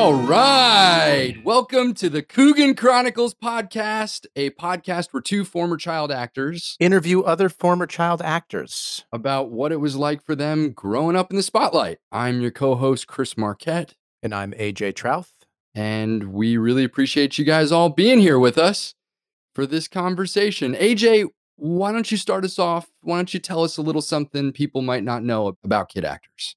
All right. Welcome to the Coogan Chronicles podcast, a podcast where two former child actors interview other former child actors. about what it was like for them growing up in the spotlight. I'm your co host, Chris Marquette, And I'm AJ Trauth. and we really appreciate you guys all being here with us for this conversation. AJ, why don't you start us off? Why don't you tell us a little something people might not know about kid actors?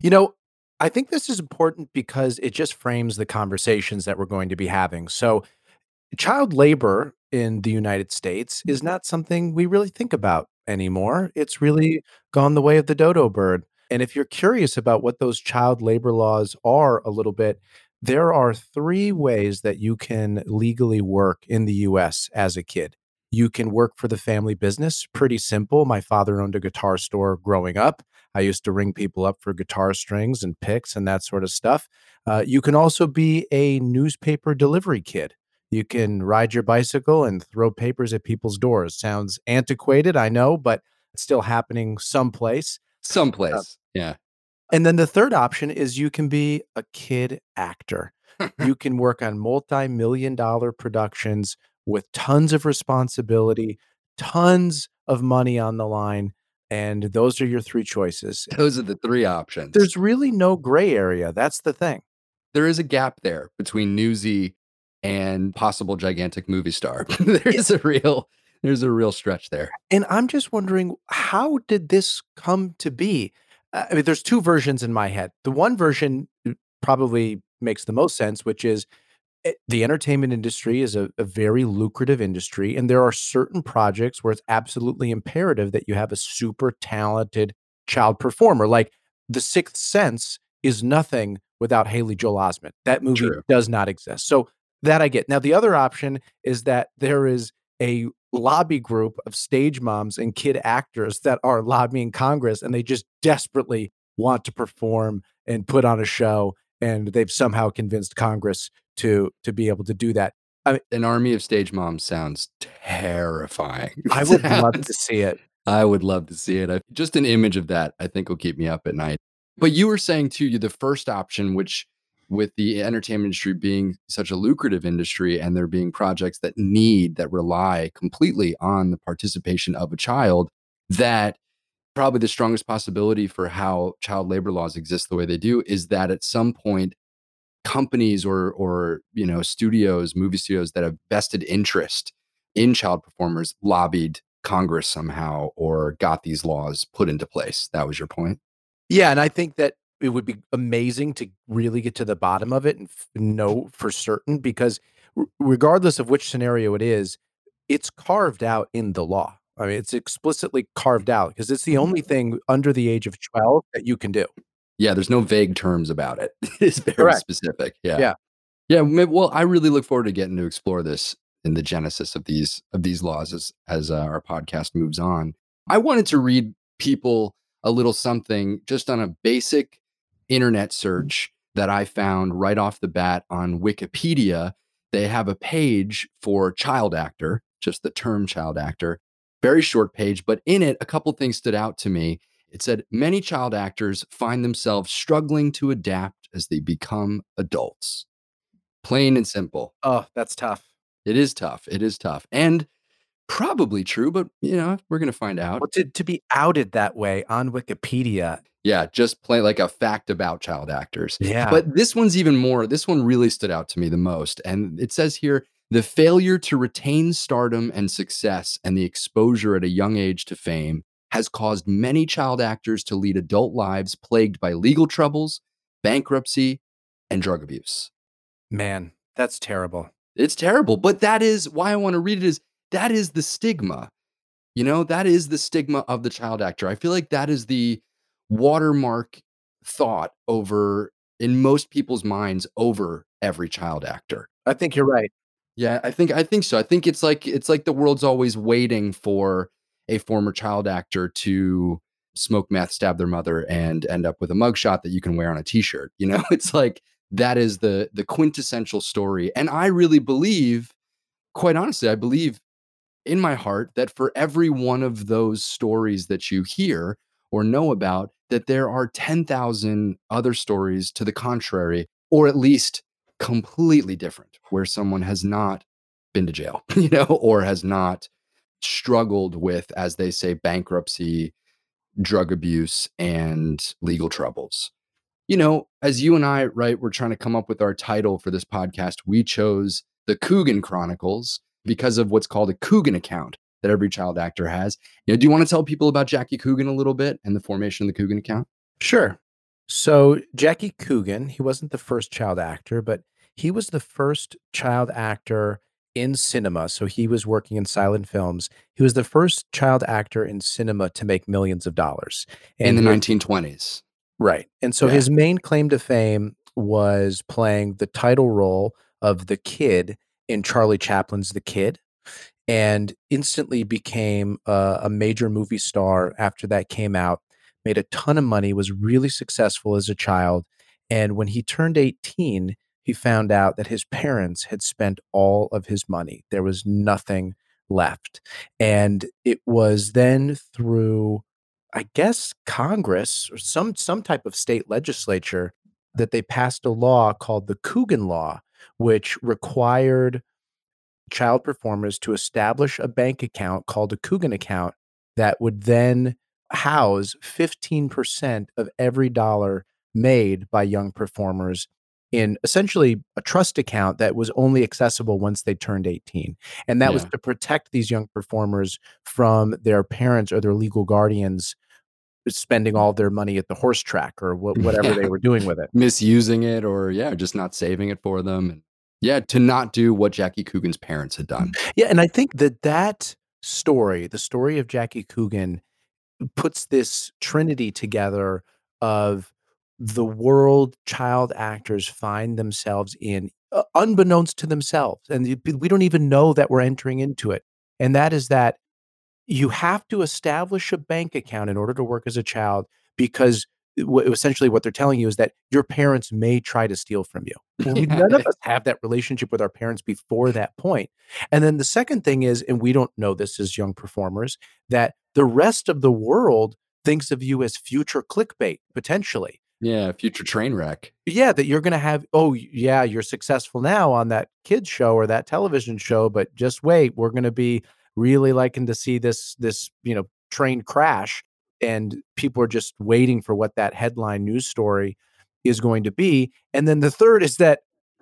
You know, I think this is important because it just frames the conversations that we're going to be having. So, child labor in the United States is mm-hmm. not something we really think about anymore. It's really gone the way of the dodo bird. And if you're curious about what those child labor laws are a little bit, there are three ways that you can legally work in the US as a kid. You can work for the family business, pretty simple. My father owned a guitar store growing up. I used to ring people up for guitar strings and picks and that sort of stuff. Uh, you can also be a newspaper delivery kid. You can ride your bicycle and throw papers at people's doors. Sounds antiquated, I know, but it's still happening someplace. Someplace. yeah. And then the third option is you can be a kid actor. you can work on multi million dollar productions with tons of responsibility, tons of money on the line. And those are your three choices. Those are the three options. There's really no gray area. That's the thing. there is a gap there between newsy and possible gigantic movie star. there's a real there's a real stretch there. And I'm just wondering, how did this come to be? Uh, I mean, there's two versions in my head. The one version uh, probably makes the most sense, which is Eh, the entertainment industry is a, a very lucrative industry, and there are certain projects where it's absolutely imperative that you have a super talented child performer. Like The Sixth Sense is nothing without Haley Joel Osment. That movie True. does not exist. So that I get. Now, the other option is that there is a lobby group of stage moms and kid actors that are lobbying Congress and they just desperately want to perform and put on a show and they've somehow convinced Congress to to be able to do that. An army of stage moms sounds terrifying. I would love to see it. I would love to see it. I, just an image of that, I think, will keep me up at night. But you were saying too, you the first option, which with the entertainment industry being such a lucrative industry, and there being projects that need that rely completely on the participation of a child, that probably the strongest possibility for how child labor laws exist the way they do is that at some point companies or or you know studios movie studios that have vested interest in child performers lobbied congress somehow or got these laws put into place that was your point Yeah, and I think that it would be amazing to really get to the bottom of it and f- know for certain because r- regardless of which scenario it is, it's carved out in the law. I mean, it's explicitly carved out because it's the only thing under the age of 12 that you can do. yeah there's no vague terms about it it's very Correct. specific yeah Yeah. yeah well i really look forward to getting to explore this in the genesis of these of these laws as as uh, our podcast moves on i wanted to read people a little something just on a basic internet search that i found right off the bat on wikipedia they have a page for child actor just the term child actor very short page but in it a couple things stood out to me it said many child actors find themselves struggling to adapt as they become adults. Plain and simple. Oh, that's tough. It is tough. It is tough. And probably true, but you know, we're going to find out. Well, to, to be outed that way on Wikipedia. Yeah, just play like a fact about child actors. Yeah. But this one's even more. This one really stood out to me the most. And it says here the failure to retain stardom and success and the exposure at a young age to fame has caused many child actors to lead adult lives plagued by legal troubles, bankruptcy, and drug abuse. man, that's terrible. It's terrible, but that is why I want to read it is that is the stigma. You know, that is the stigma of the child actor. I feel like that is the watermark thought over in most people's minds over every child actor. I think you're right. Yeah, I think I think so. I think it's like it's like the world's always waiting for a former child actor to smoke meth, stab their mother, and end up with a mugshot that you can wear on a t-shirt. You know, it's like that is the the quintessential story. And I really believe, quite honestly, I believe in my heart that for every one of those stories that you hear or know about, that there are 10,000 other stories to the contrary, or at least completely different, where someone has not been to jail, you know, or has not struggled with, as they say, bankruptcy, drug abuse, and legal troubles. You know, as you and I, right, we're trying to come up with our title for this podcast, we chose the Coogan Chronicles because of what's called a Coogan account that every child actor has. You know, do you want to tell people about Jackie Coogan a little bit and the formation of the Coogan account? Sure. So, Jackie Coogan, he wasn't the first child actor, but he was the first child actor in cinema. So, he was working in silent films. He was the first child actor in cinema to make millions of dollars in the 1920s. Right. And so, yeah. his main claim to fame was playing the title role of the kid in Charlie Chaplin's The Kid and instantly became a, a major movie star after that came out made a ton of money, was really successful as a child. And when he turned 18, he found out that his parents had spent all of his money. There was nothing left. And it was then through, I guess, Congress or some, some type of state legislature that they passed a law called the Coogan Law, which required child performers to establish a bank account called a Coogan account that would then house 15% of every dollar made by young performers in essentially a trust account that was only accessible once they turned 18. And that yeah. was to protect these young performers from their parents or their legal guardians spending all their money at the horse track or wh- whatever yeah. they were doing with it. Misusing it or, yeah, just not saving it for them. And Yeah, to not do what Jackie Coogan's parents had done. Yeah. And I think that that story, the story of Jackie Coogan, puts this trinity together of the world child actors find themselves in uh, unbeknownst to themselves and we don't even know that we're entering into it and that is that you have to establish a bank account in order to work as a child because essentially what they're telling you is that your parents may try to steal from you. Well, none of us have that relationship with our parents before that point. And then the second thing is, and we don't know this as young performers, that the rest of the world thinks of you as future clickbait potentially. Yeah, future train wreck. Yeah, that you're going to have, oh, yeah, you're successful now on that kids show or that television show, but just wait, we're going to be really liking to see this this, you know, train crash and people are just waiting for what that headline news story is going to be. And then the third is that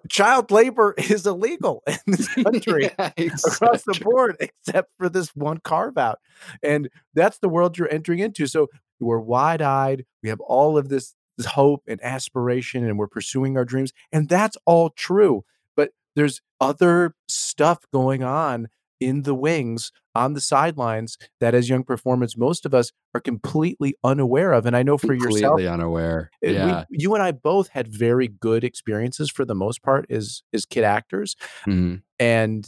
child labor is illegal in this country yeah, across the board, except for this one carve out. And that's the world you're entering into. So we're wide eyed. We have all of this hope and aspiration, and we're pursuing our dreams. And that's all true. But there's other stuff going on in the wings on the sidelines that as young performers most of us are completely unaware of and i know for completely yourself unaware eh, yeah. We, you and i both had very good experiences for the most part as as kid actors mm-hmm. and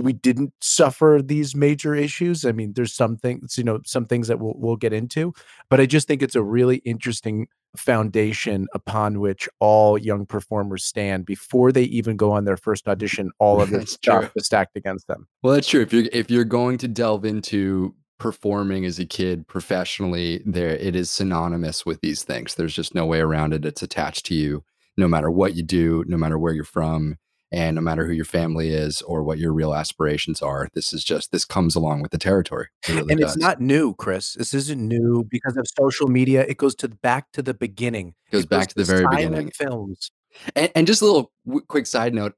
we didn't suffer these major issues i mean there's some things you know some things that we'll, we'll get into but i just think it's a really interesting foundation upon which all young performers stand before they even go on their first audition all of this stuff is stacked against them. Well that's true if you're if you're going to delve into performing as a kid professionally there it is synonymous with these things there's just no way around it it's attached to you no matter what you do no matter where you're from and no matter who your family is or what your real aspirations are this is just this comes along with the territory. It really and does. it's not new chris. This isn't new because of social media. It goes to back to the beginning. It goes, it back to the very beginning. films. And, and just a little w- quick side note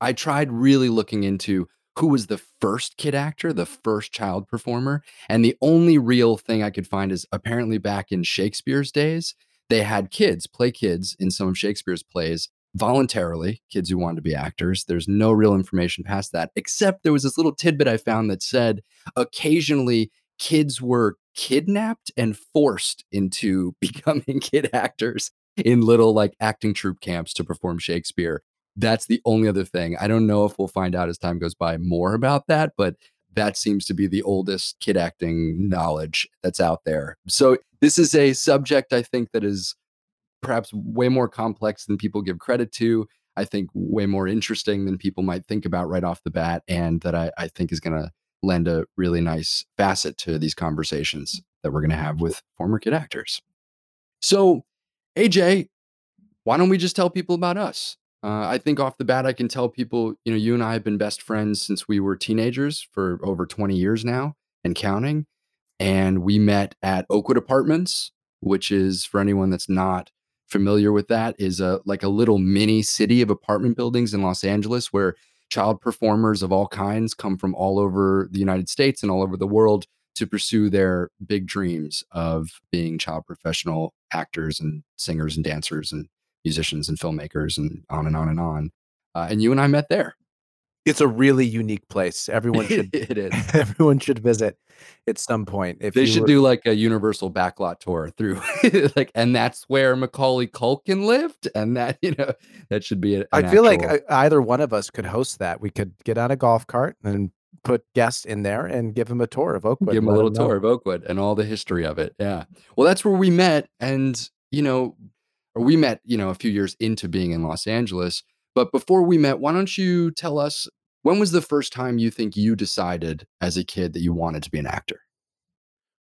i tried really looking into who was the first kid actor, the first child performer. And the only real thing I could find is apparently back in Shakespeare's days, they had kids play kids in some of Shakespeare's plays voluntarily, kids who wanted to be actors. There's no real information past that, except there was this little tidbit I found that said occasionally kids were kidnapped and forced into becoming kid actors in little like acting troupe camps to perform Shakespeare. That's the only other thing. I don't know if we'll find out as time goes by more about that, but that seems to be the oldest kid acting knowledge that's out there. So, this is a subject I think that is perhaps way more complex than people give credit to. I think way more interesting than people might think about right off the bat, and that I, I think is going to lend a really nice facet to these conversations that we're going to have with former kid actors. So, AJ, why don't we just tell people about us? Uh, I think off the bat, I can tell people, you know, you and I have been best friends since we were teenagers for over 20 years now and counting. And we met at Oakwood Apartments, which is for anyone that's not familiar with that, is a like a little mini city of apartment buildings in Los Angeles where child performers of all kinds come from all over the United States and all over the world to pursue their big dreams of being child professional actors and singers and dancers and musicians and filmmakers and on and on and on. Uh, and you and I met there. It's a really unique place. Everyone should it is. everyone should visit at some point. If They should were- do like a universal backlot tour through like and that's where Macaulay Culkin lived and that you know that should be a, I feel like actual- uh, either one of us could host that. We could get on a golf cart and put guests in there and give them a tour of Oakwood. give them a little tour of Oakwood and all the history of it. Yeah. Well, that's where we met. And, you know, or we met, you know, a few years into being in Los Angeles. But before we met, why don't you tell us when was the first time you think you decided as a kid that you wanted to be an actor?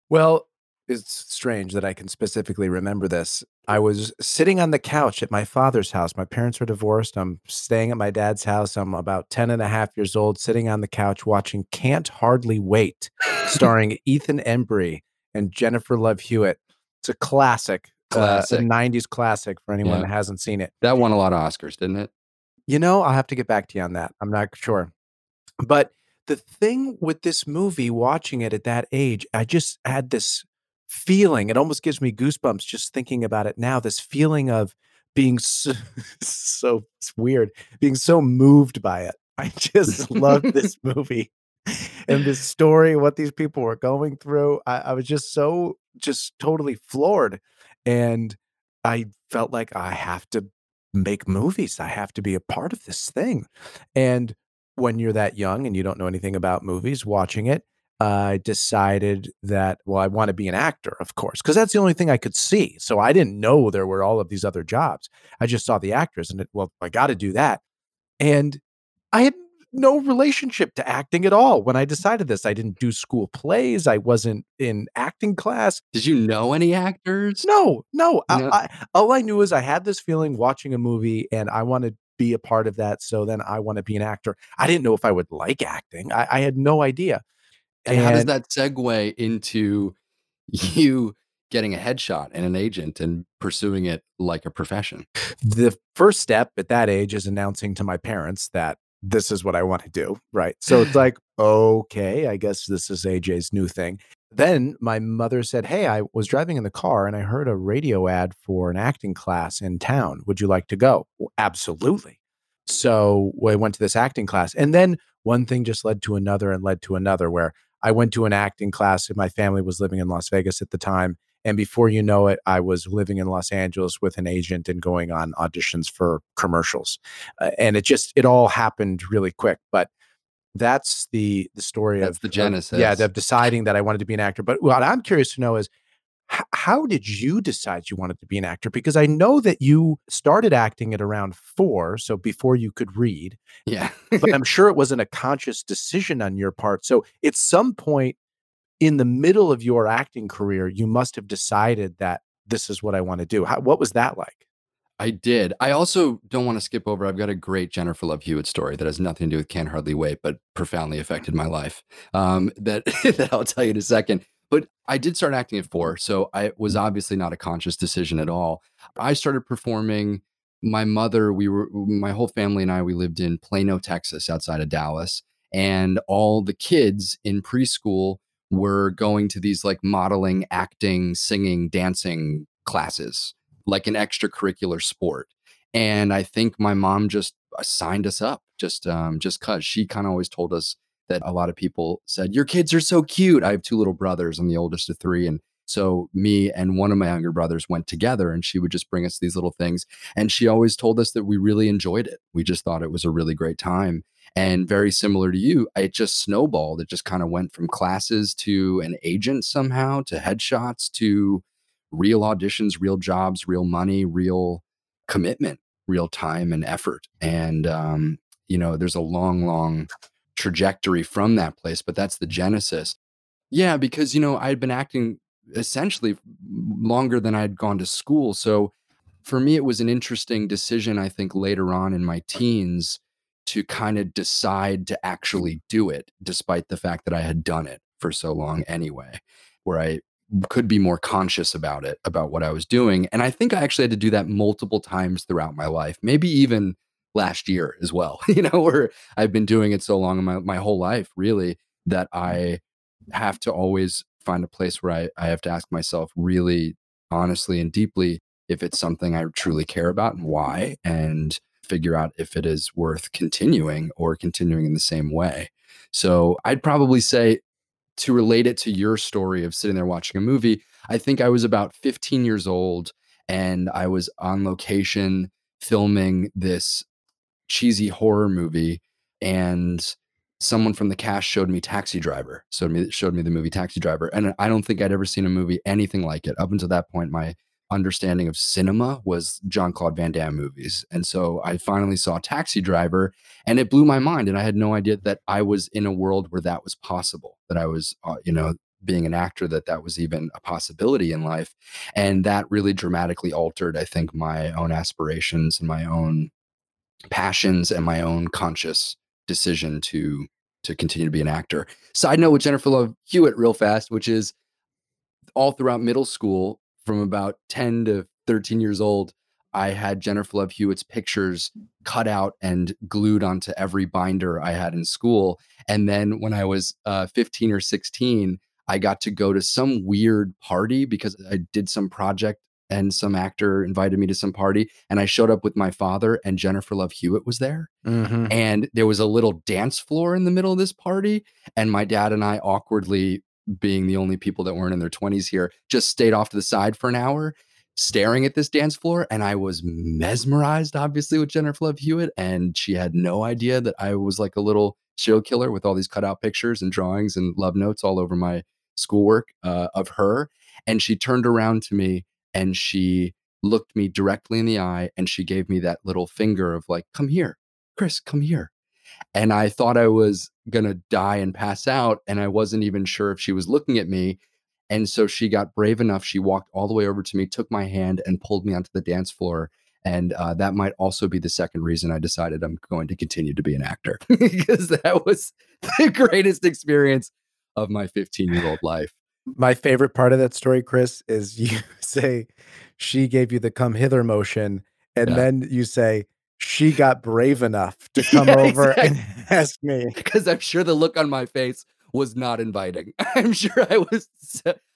Well, it's strange that I can specifically remember this. I was sitting on the couch at my father's house. My parents were divorced. I'm staying at my dad's house. I'm about 10 and a half years old, sitting on the couch watching Can't Hardly Wait, starring Ethan Embry and Jennifer Love Hewitt. It's a classic, Classic. uh, a 90s classic for anyone Yeah. that hasn't seen it. That won a lot of Oscars, didn't it? You know, I'll have to get back to you on that. I'm not sure. But the thing with this movie, watching it at that age, I just had this feeling. It almost gives me goosebumps just thinking about it now. This feeling of being so, so it's weird, being so moved by it. I just loved this movie and this story, what these people were going through. I, I was just so, just totally floored. And I felt like I have to make movies. I have to be a part of this thing. And when you're that young and you don't know anything about movies, watching it, I decided that, well, I want to be an actor, of course, because that's the only thing I could see. So I didn't know there were all of these other jobs. I just saw the actors and it, well, I got to do that. And I had no relationship to acting at all when I decided this. I didn't do school plays. I wasn't in acting class. Did you know any actors? No, no. No. I, all I knew is I had this feeling watching a movie and I want to be a part of that. So then I want to be an actor. I didn't know if I would like acting. I, I had no idea. And how does that segue into you getting a headshot and an agent and pursuing it like a profession? the first step at that age is announcing to my parents that this is what I want to do. Right. So it's like, okay, I guess this is AJ's new thing. Then my mother said, Hey, I was driving in the car and I heard a radio ad for an acting class in town. Would you like to go? "Well, absolutely. So I went to this acting class. And then one thing just led to another and led to another, where I went to an acting class. And my family was living in Las Vegas at the time. And before you know it, I was living in Los Angeles with an agent and going on auditions for commercials. Uh, and it just, it all happened really quick. But that's the the story That's of the of- yeah, of deciding that I wanted to be an actor. But what I'm curious to know is h- how did you decide you wanted to be an actor? Because I know that you started acting at around four, so before you could read, Yeah. but I'm sure it wasn't a conscious decision on your part. So at some point in the middle of your acting career, you must have decided that this is what I want to do. How, what was that like? I did. I also don't want to skip over. I've got a great Jennifer Love Hewitt story that has nothing to do with Can't Hardly Wait, but profoundly affected my life. Um, that that I'll tell you in a second. But I did start acting at four, so I it was obviously not a conscious decision at all. I started performing. My mother, we were my whole family and I. We lived in Plano, Texas, outside of Dallas, and all the kids in preschool were going to these like modeling, acting, singing, dancing classes like an extracurricular sport. And I think my mom just signed us up just um just cuz she kind of always told us that a lot of people said your kids are so cute. I have two little brothers, I'm the oldest of 3 and so me and one of my younger brothers went together and she would just bring us these little things and she always told us that we really enjoyed it. We just thought it was a really great time. And very similar to you, it just snowballed. It just kind of went from classes to an agent somehow to headshots to real auditions, real jobs, real money, real commitment, real time and effort. And, um, you know, there's a long, long trajectory from that place, but that's the genesis. Yeah, because, you know, I had been acting essentially longer than I'd gone to school. So for me, it was an interesting decision, I think, later on in my teens to kind of decide to actually do it, despite the fact that I had done it for so long anyway, where I could be more conscious about it, about what I was doing. And I think I actually had to do that multiple times throughout my life, maybe even last year as well, you know, where I've been doing it so long in my, my whole life, really, that I have to always find a place where I, I have to ask myself really honestly and deeply if it's something I truly care about and why, and figure out if it is worth continuing or continuing in the same way. So I'd probably say to relate it to your story of sitting there watching a movie, I think I was about 15 years old and I was on location filming this cheesy horror movie and someone from the cast showed me Taxi Driver. Showed me showed me the movie Taxi Driver, and I don't think I'd ever seen a movie anything like it. Up until that point, my understanding of cinema was John Claude Van Damme movies, and so I finally saw Taxi Driver, and it blew my mind. And I had no idea that I was in a world where that was possible. That I was, uh, you know. Being an actor, that that was even a possibility in life, and that really dramatically altered, I think, my own aspirations and my own passions and my own conscious decision to to continue to be an actor. Side note with Jennifer Love Hewitt, real fast, which is all throughout middle school, from about 10 to 13 years old, I had Jennifer Love Hewitt's pictures cut out and glued onto every binder I had in school. And then when I was uh, 15 or 16, I got to go to some weird party because I did some project and some actor invited me to some party and I showed up with my father and Jennifer Love Hewitt was there. Mm-hmm. And there was a little dance floor in the middle of this party and my dad and I awkwardly being the only people that weren't in their 20s here just stayed off to the side for an hour staring at this dance floor and I was mesmerized obviously with Jennifer Love Hewitt and she had no idea that I was like a little serial killer with all these cutout pictures and drawings and love notes all over my schoolwork uh, of her and she turned around to me and she looked me directly in the eye and she gave me that little finger of like come here chris come here and i thought i was going to die and pass out and i wasn't even sure if she was looking at me and so she got brave enough she walked all the way over to me took my hand and pulled me onto the dance floor and uh, that might also be the second reason i decided i'm going to continue to be an actor because that was the greatest experience of my 15 year old life my favorite part of that story, Chris, is you say she gave you the come hither motion, and yeah. then you say she got brave enough to come yeah, over exactly. and ask me. Because I'm sure the look on my face was not inviting. I'm sure I was.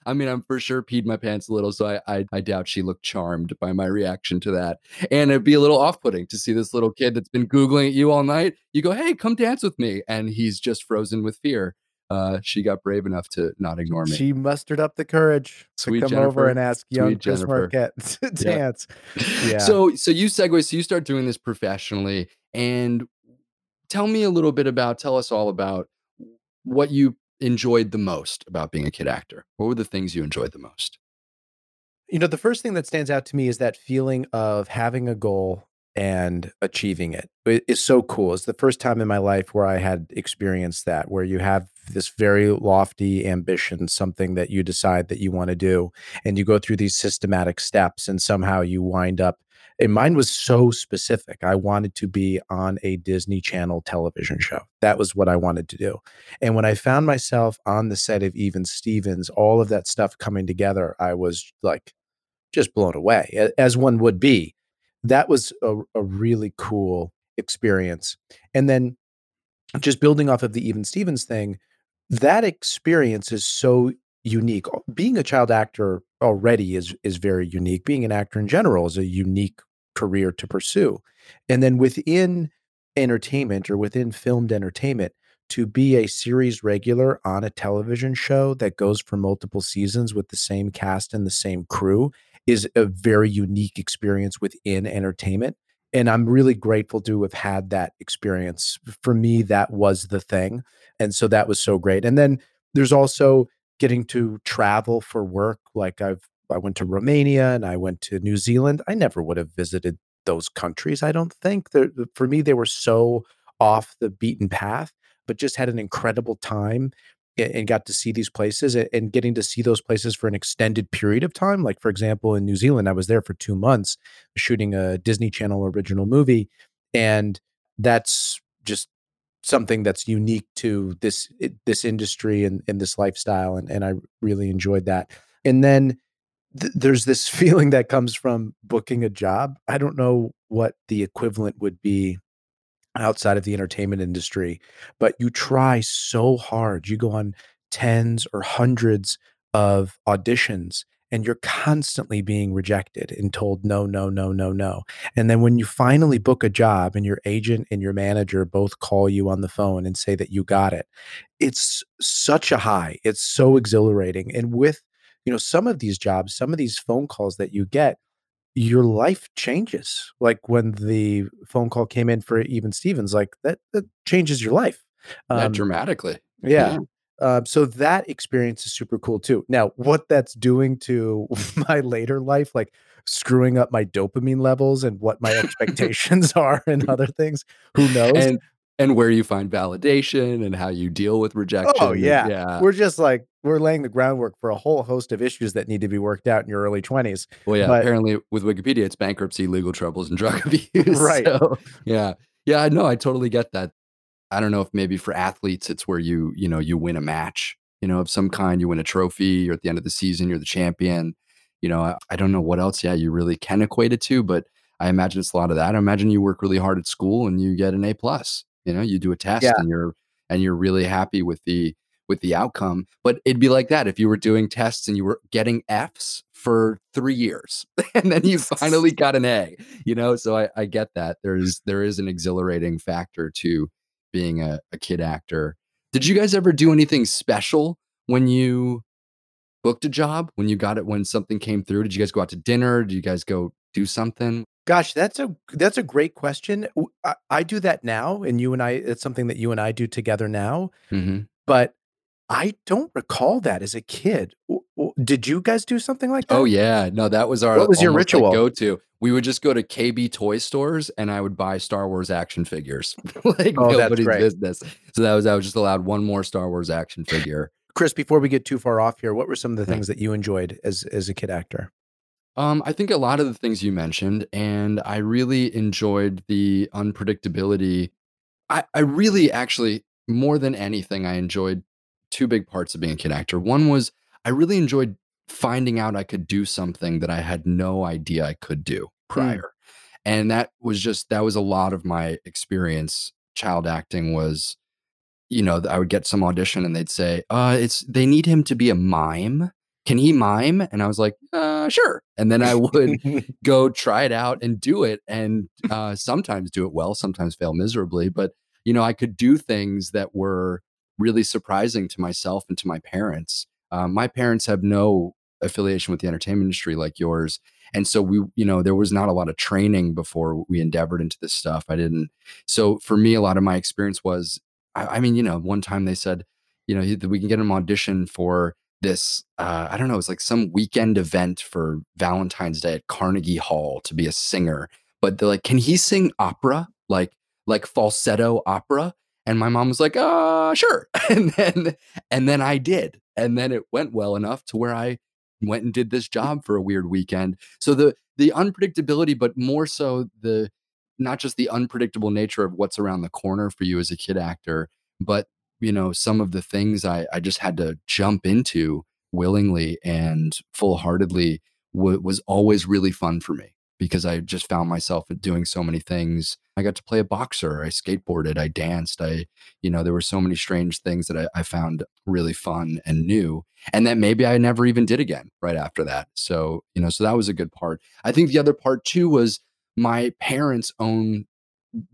I mean, I'm for sure peed my pants a little, so I, I, I doubt she looked charmed by my reaction to that. And it'd be a little off-putting to see this little kid that's been googling at you all night. You go, "Hey, come dance with me," and he's just frozen with fear uh, she got brave enough to not ignore me. She mustered up the courage Sweet to come Jennifer. over and ask young Chris Jennifer. Marquette to dance. Yeah. So, so you segue. So you start doing this professionally, and tell me a little bit about. Tell us all about what you enjoyed the most about being a kid actor. What were the things you enjoyed the most? You know, the first thing that stands out to me is that feeling of having a goal and achieving it. It is so cool. It's the first time in my life where I had experienced that, where you have this very lofty ambition, something that you decide that you want to do, and you go through these systematic steps, and somehow you wind up. And mine was so specific. I wanted to be on a Disney Channel television show. That was what I wanted to do. And when I found myself on the set of Even Stevens, all of that stuff coming together, I was like just blown away, as one would be that was a, a really cool experience. And then just building off of the Even Stevens thing, that experience is so unique. Being a child actor already is is very unique. Being an actor in general is a unique career to pursue. And then within entertainment or within filmed entertainment, to be a series regular on a television show that goes for multiple seasons with the same cast and the same crew is a very unique experience within entertainment. And I'm really grateful to have had that experience. For me, that was the thing. And so that was so great. And then there's also getting to travel for work. Like I've, I went to Romania and I went to New Zealand. I never would have visited those countries. I don't think that for me, they were so off the beaten path, but just had an incredible time and got to see these places and getting to see those places for an extended period of time. Like, for example, in New Zealand, I was there for two months shooting a Disney Channel original movie. And that's just something that's unique to this this industry and, and this lifestyle. And, and I really enjoyed that. And then th- there's this feeling that comes from booking a job. I don't know what the equivalent would be outside of the entertainment industry, but you try so hard. You go on tens or hundreds of auditions and you're constantly being rejected and told no, no, no, no, no. And then when you finally book a job and your agent and your manager both call you on the phone and say that you got it, it's such a high. It's so exhilarating. And with, you know, some of these jobs, some of these phone calls that you get, your life changes. Like when the phone call came in for even Stevens, like that that changes your life. Yeah, um, dramatically. Yeah. yeah. Uh, so that experience is super cool too. Now, what that's doing to my later life, like screwing up my dopamine levels and what my expectations are and other things, who knows? And and where you find validation and how you deal with rejection. Oh yeah. yeah. We're just like we're laying the groundwork for a whole host of issues that need to be worked out in your early 20s. Well, yeah, but, apparently with Wikipedia it's bankruptcy, legal troubles and drug abuse. Right. So, yeah. Yeah, no, I totally get that. I don't know if maybe for athletes it's where you, you know, you win a match, you know, of some kind, you win a trophy, you're at the end of the season, you're the champion. You know, I, I don't know what else yeah, you really can equate it to, but I imagine it's a lot of that. I imagine you work really hard at school and you get an A plus you know you do a test yeah. and you're and you're really happy with the with the outcome. But it'd be like that if you were doing tests and you were getting f's for three years and then you finally got an a you know? So i, I get that. There's there is an exhilarating factor to being a, a kid actor. Did you guys ever do anything special when you booked a job when you got it when something came through? Did you guys go out to dinner? Did you guys go do something Gosh, that's a that's a great question. I, I do that now, and you and I, it's something that you and I do together now. Mm-hmm. But I don't recall that as a kid. Did you guys do something like that? Oh yeah, no, that was our. What was your ritual? Like go to. We would just go to KB toy stores, and I would buy Star Wars action figures. like oh, nobody's business. So that was I was just allowed one more Star Wars action figure. Chris, before we get too far off here, what were some of the things that you enjoyed as as a kid actor? Um, I think a lot of the things you mentioned, and I really enjoyed the unpredictability. I, I really actually, more than anything, I enjoyed two big parts of being a kid actor. One was I really enjoyed finding out I could do something that I had no idea I could do hmm. prior. Mm. And that was just, that was a lot of my experience. Child acting was, you know, I would get some audition and they'd say, uh, it's, they need him to be a mime can he mime? And I was like, uh, sure. And then I would go try it out and do it. And uh, sometimes do it well, sometimes fail miserably. But, you know, I could do things that were really surprising to myself and to my parents. Um, my parents have no affiliation with the entertainment industry like yours. And so we, you know, there was not a lot of training before we endeavored into this stuff. I didn't. So for me, a lot of my experience was, I, I mean, you know, one time they said, you know, we can get an audition for this uh, I don't know, it was like some weekend event for Valentine's Day at Carnegie Hall to be a singer. But they're like, can he sing opera? Like like falsetto opera? And my mom was like, uh, sure. And then and then I did. And then it went well enough to where I went and did this job for a weird weekend. So the the unpredictability, but more so the not just the unpredictable nature of what's around the corner for you as a kid actor, but you know some of the things I, I just had to jump into willingly and full-heartedly w- was always really fun for me because I just found myself doing so many things. I got to play a boxer, I skateboarded, I danced, I, you know, there were so many strange things that I, I, found really fun and new, and that maybe I never even did again right after that. So, you know, so that was a good part. I think the other part too was my parents own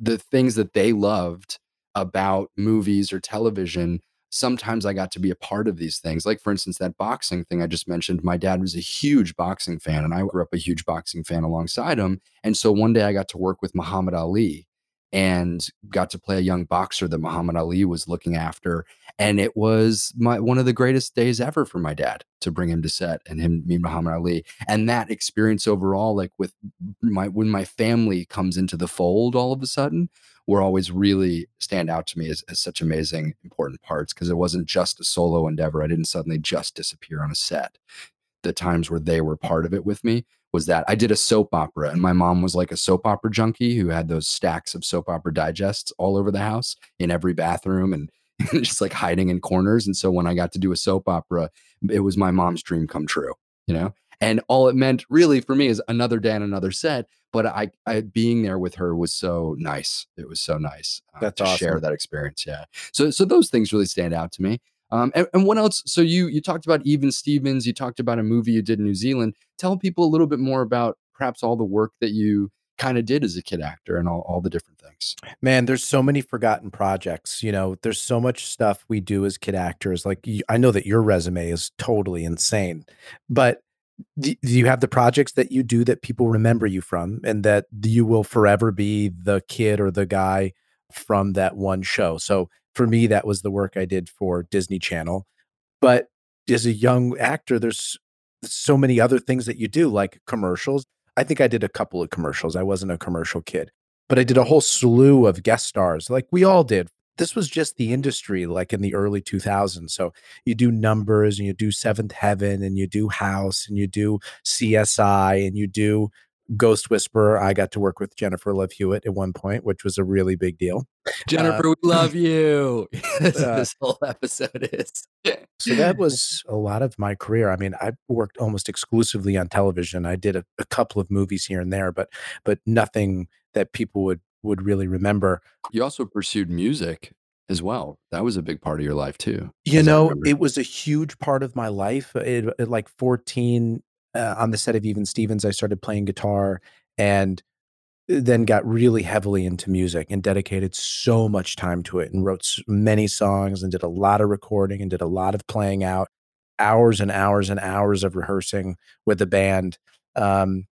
the things that they loved about movies or television, sometimes I got to be a part of these things. Like, for instance, that boxing thing I just mentioned, my dad was a huge boxing fan, and I grew up a huge boxing fan alongside him. And so one day I got to work with Muhammad Ali. And got to play a young boxer that Muhammad Ali was looking after. And it was my one of the greatest days ever for my dad to bring him to set and him meet Muhammad Ali. And that experience overall, like with my when my family comes into the fold all of a sudden, were always really stand out to me as, as such amazing, important parts because it wasn't just a solo endeavor. I didn't suddenly just disappear on a set. The times where they were part of it with me was that I did a soap opera and my mom was like a soap opera junkie who had those stacks of soap opera digests all over the house in every bathroom and just like hiding in corners. And so when I got to do a soap opera, it was my mom's dream come true, you know? And all it meant really for me is another day and another set. But I, I being there with her was so nice. It was so nice uh, That's to awesome. share that experience. Yeah. So so those things really stand out to me. Um, and, and, what else? So you you talked about Even Stevens. You talked about a movie you did in New Zealand. Tell people a little bit more about perhaps all the work that you kind of did as a kid actor and all, all the different things. Man, there's so many forgotten projects. You know, there's so much stuff we do as kid actors. Like I know that your resume is totally insane, but do you have the projects that you do that people remember you from and that you will forever be the kid or the guy from that one show? So for me, that was the work I did for Disney Channel. But as a young actor, there's so many other things that you do, like commercials. I think I did a couple of commercials. I wasn't a commercial kid, but I did a whole slew of guest stars, like we all did. This was just the industry, like in the early 2000s. So you do numbers and you do Seventh Heaven and you do House and you do CSI and you do Ghost Whisperer. I got to work with Jennifer Love Hewitt at one point, which was a really big deal. Jennifer, uh, we love you. this, uh, this whole episode is. so that was a lot of my career. I mean, I worked almost exclusively on television. I did a, a couple of movies here and there, but but nothing that people would would really remember. You also pursued music as well. That was a big part of your life too. You know, it was a huge part of my life. It, at like 14, uh, on the set of Even Stevens, I started playing guitar and uh, then got really heavily into music and dedicated so much time to it and wrote many songs and did a lot of recording and did a lot of playing out, hours and hours and hours of rehearsing with the band. Um,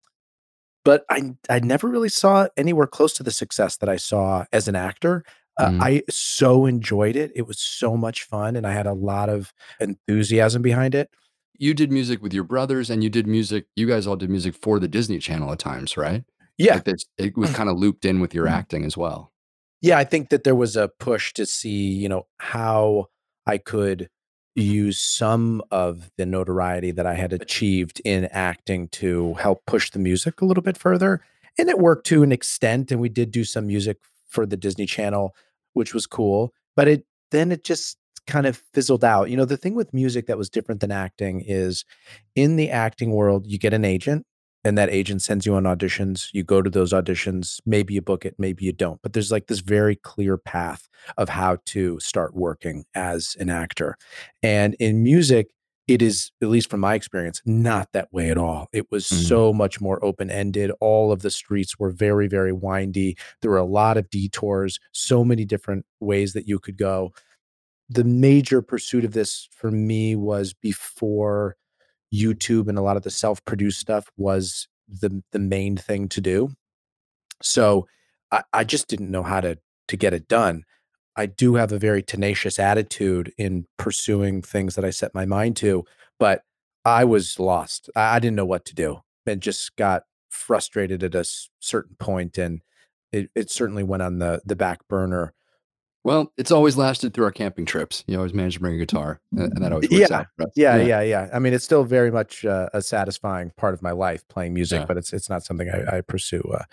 but I I never really saw anywhere close to the success that I saw as an actor. Uh, mm. I so enjoyed it. It was so much fun, and I had a lot of enthusiasm behind it you did music with your brothers and you did music you guys all did music for the disney channel at times right? Yeah. Like it was kind of looped in with your mm-hmm. acting as well. Yeah i think that there was a push to see you know how i could use some of the notoriety that i had achieved in acting to help push the music a little bit further and it worked to an extent and we did do some music for the disney channel which was cool but it then it just kind of fizzled out. You know, the thing with music that was different than acting is in the acting world, you get an agent and that agent sends you on auditions. You go to those auditions, maybe you book it, maybe you don't. But there's like this very clear path of how to start working as an actor. And in music, it is, at least from my experience, not that way at all. It was mm-hmm. so much more open ended. All of the streets were very, very windy. There were a lot of detours, so many different ways that you could go the major pursuit of this for me was before YouTube and a lot of the self-produced stuff was the the main thing to do. So I, I just didn't know how to to get it done. I do have a very tenacious attitude in pursuing things that I set my mind to, but I was lost. I, I didn't know what to do and just got frustrated at a certain point and it, it certainly went on the the back burner well, it's always lasted through our camping trips. You always managed to bring a guitar, and that always works yeah. out. Yeah, yeah, yeah, yeah. I mean, it's still very much uh, a satisfying part of my life playing music, yeah. but it's it's not something I, I pursue uh,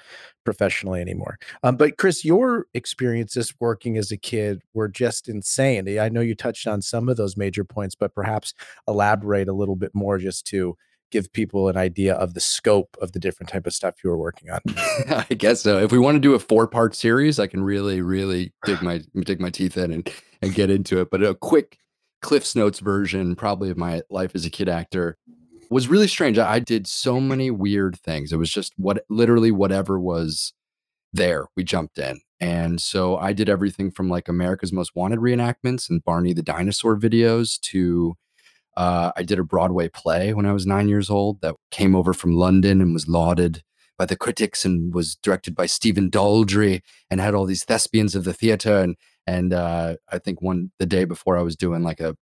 professionally anymore. Um, but Chris, your experiences working as a kid were just insane. I know you touched on some of those major points, but perhaps elaborate a little bit more just to give people an idea of the scope of the different type of stuff you were working on. I guess so. If we want to do a four part series, I can really, really dig my dig my teeth in and and get into it. But a quick Cliff's Notes version, probably of my life as a kid actor, was really strange. I did so many weird things. It was just what literally whatever was there, we jumped in. And so I did everything from like America's Most Wanted reenactments and Barney the Dinosaur videos to uh, I did a Broadway play when I was nine years old that came over from London and was lauded by the critics and was directed by Stephen Daldry and had all these thespians of the theater. And and uh, I think one the day before I was doing like a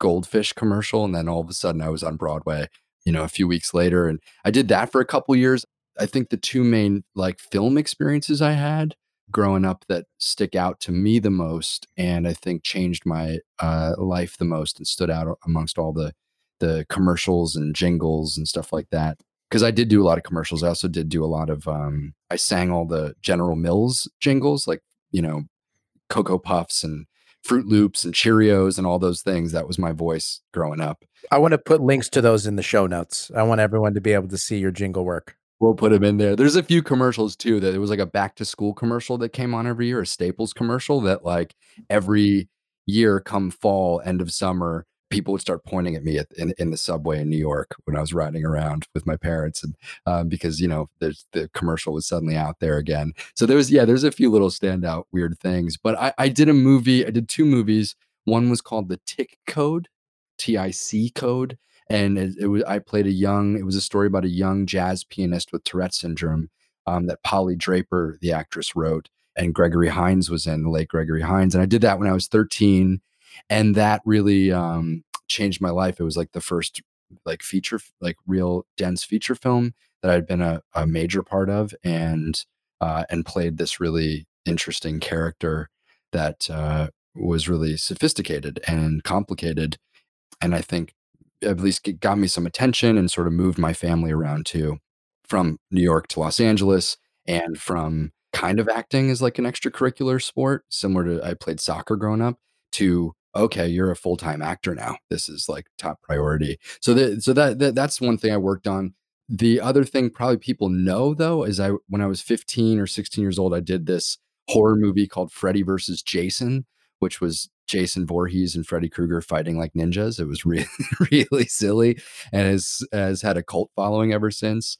goldfish commercial, and then all of a sudden I was on Broadway. You know, a few weeks later, and I did that for a couple years. I think the two main like film experiences I had growing up that stick out to me the most, and I think changed my uh, life the most and stood out amongst all the the commercials and jingles and stuff like that. Because I did do a lot of commercials. I also did do a lot of. Um, I sang all the General Mills jingles, like you know, Cocoa Puffs and Froot Loops and Cheerios and all those things. That was my voice growing up. I want to put links to those in the show notes. I want everyone to be able to see your jingle work. We'll put them in there. There's a few commercials too that it was like a back to school commercial that came on every year, a Staples commercial that like every year come fall, end of summer, people would start pointing at me at, in, in the subway in New York when I was riding around with my parents, and um, because you know there's the commercial was suddenly out there again. So there was yeah, there's a few little standout weird things. But I, I did a movie. I did two movies. One was called The Tic Code, T I C Code, and it, it, was I played a young. It was a story about a young jazz pianist with Tourette syndrome um, that Polly Draper, the actress, wrote. And Gregory Hines was in the late Gregory Hines, and I did that when I was 13 and that really um, changed my life. It was like the first like feature, like real dense feature film that I'd been a, a major part of, and uh, and played this really interesting character that uh, was really sophisticated and complicated, and I think at least it got me some attention and sort of moved my family around too, from New York to Los Angeles, and from kind of acting as like an extracurricular sport, similar to I played soccer growing up, to okay, you're a full time actor now. This is like top priority. So that so that, that that's one thing I worked on. The other thing probably people know though is I when I was 15 or 16 years old, I did this horror movie called Freddy versus Jason, which was Jason Voorhees and Freddy Krueger fighting like ninjas. It was really really silly and has has had a cult following ever since.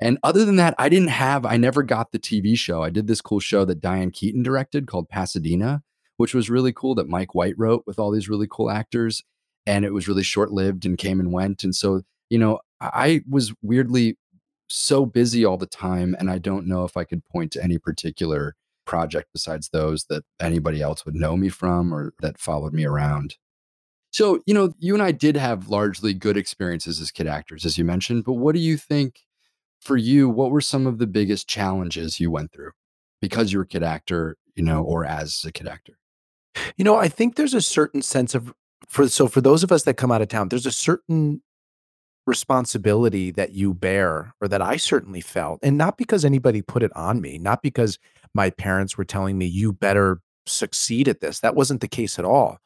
And other than that, I didn't have, I never got the TV show. I did this cool show that Diane Keaton directed called Pasadena, which was really cool that Mike White wrote with all these really cool actors. And it was really short lived and came and went. And so, you know, I was weirdly so busy all the time. And I don't know if I could point to any particular project besides those that anybody else would know me from or that followed me around. So, you know, you and I did have largely good experiences as kid actors, as you mentioned, but what do you think for you? What were some of the biggest challenges you went through because you were a kid actor, you know, or as a kid actor? You know, I think there's a certain sense of for so for those of us that come out of town, there's a certain responsibility that you bear or that I certainly felt. And not because anybody put it on me, not because my parents were telling me you better succeed at this. That wasn't the case at all.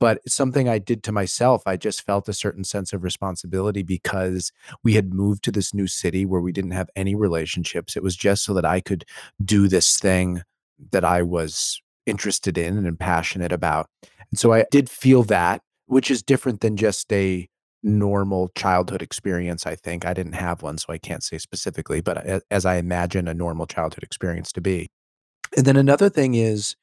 But something I did to myself. I just felt a certain sense of responsibility because we had moved to this new city where we didn't have any relationships. It was just so that I could do this thing that I was interested in and passionate about. And so I did feel that, which is different than just a normal childhood experience, I think. I didn't have one, so I can't say specifically, but as I imagine a normal childhood experience to be. And then another thing is,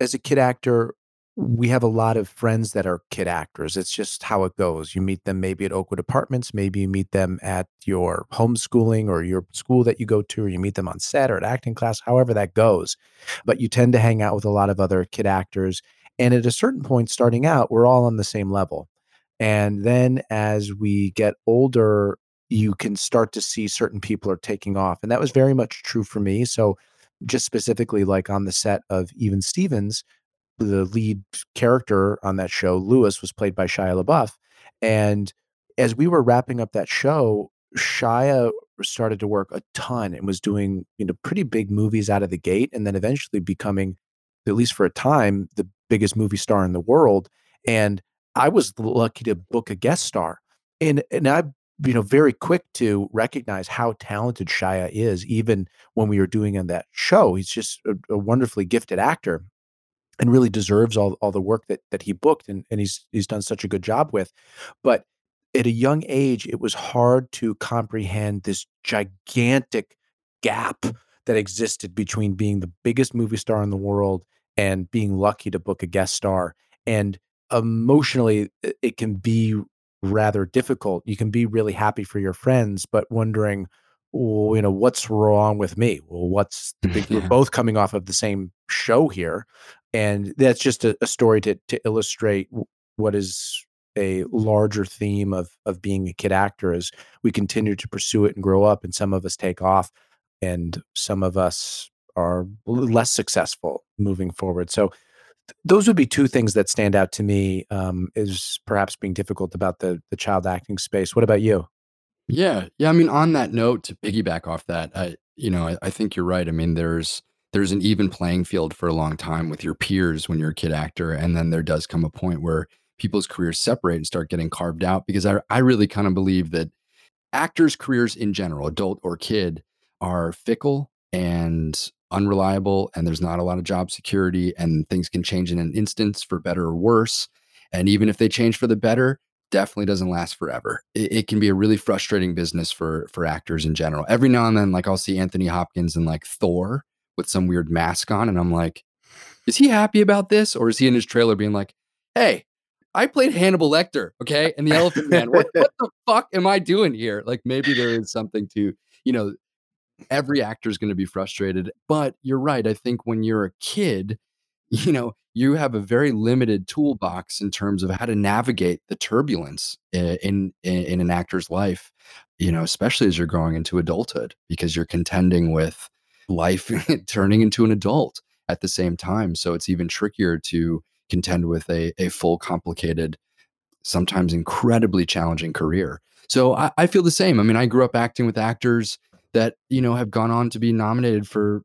as a kid actor, we have a lot of friends that are kid actors. It's just how it goes. You meet them maybe at Oakwood Apartments, maybe you meet them at your homeschooling or your school that you go to, or you meet them on set or at acting class, however that goes. But you tend to hang out with a lot of other kid actors. And at a certain point, starting out, we're all on the same level. And then as we get older, you can start to see certain people are taking off. And that was very much true for me. So, just specifically, like on the set of Even Stevens, the lead character on that show, Lewis, was played by Shia LaBeouf. And as we were wrapping up that show, Shia started to work a ton and was doing, you know, pretty big movies out of the gate and then eventually becoming, at least for a time, the biggest movie star in the world. And I was lucky to book a guest star. And and I you know very quick to recognize how talented Shia is even when we were doing on that show. He's just a, a wonderfully gifted actor and really deserves all, all the work that that he booked and, and he's he's done such a good job with. But at a young age, it was hard to comprehend this gigantic gap that existed between being the biggest movie star in the world and being lucky to book a guest star. And emotionally, it can be rather difficult. You can be really happy for your friends, but wondering well, you know, what's wrong with me? Well, what's the big we're both coming off of the same show here. And that's just a, a story to to illustrate what is a larger theme of of being a kid actor as we continue to pursue it and grow up and some of us take off and some of us are less successful moving forward. So those would be two things that stand out to me um, is perhaps being difficult about the the child acting space. What about you? Yeah. Yeah. I mean, on that note, to piggyback off that, I, you know, I, I think you're right. I mean, there's there's an even playing field for a long time with your peers when you're a kid actor, and then there does come a point where people's careers separate and start getting carved out. Because I I really kind of believe that actors' careers in general, adult or kid, are fickle and unreliable, and there's not a lot of job security, and things can change in an instance for better or worse. And even if they change for the better, definitely doesn't last forever. It, it can be a really frustrating business for for actors in general. Every now and then, like I'll see Anthony Hopkins in like Thor with some weird mask on, and I'm like, is he happy about this, or is he in his trailer being like, "Hey, I played Hannibal Lecter, okay, and the Elephant Man. What what the fuck am I doing here?" Like maybe there is something to you know every actor is going to be frustrated, but you're right. I think when you're a kid, you know, you have a very limited toolbox in terms of how to navigate the turbulence in in, in an actor's life, you know, especially as you're growing into adulthood because you're contending with life turning into an adult at the same time. So it's even trickier to contend with a, a full, complicated, sometimes incredibly challenging career. So I, I feel the same. I mean, I grew up acting with actors that, you know, have gone on to be nominated for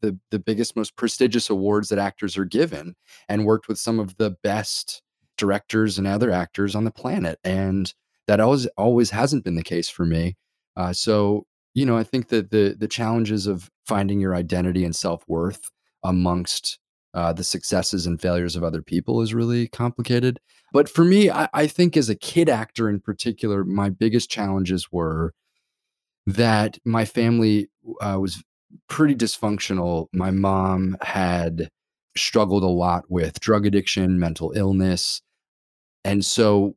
the the biggest, most prestigious awards that actors are given, and worked with some of the best directors and other actors on the planet. And that always always hasn't been the case for me. Uh, so you know, I think that the the challenges of finding your identity and self worth amongst uh, the successes and failures of other people is really complicated. But for me, I, I think as a kid actor in particular, my biggest challenges were that my family uh, was pretty dysfunctional. My mom had struggled a lot with drug addiction, mental illness. And so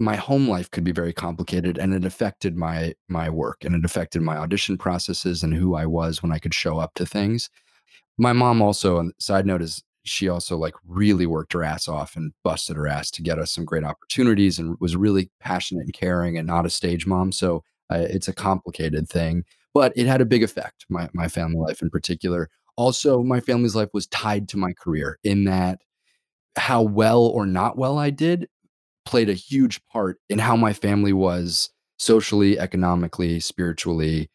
my home life could be very complicated and it affected my my work and it affected my audition processes and who I was when I could show up to things. My mom also, on side note, is she also like really worked her ass off and busted her ass to get us some great opportunities and was really passionate and caring and not a stage mom. So it's a complicated thing, but it had a big effect. My my family life in particular. Also, my family's life was tied to my career in that how well or not well I did played a huge part in how my family was socially, economically, spiritually,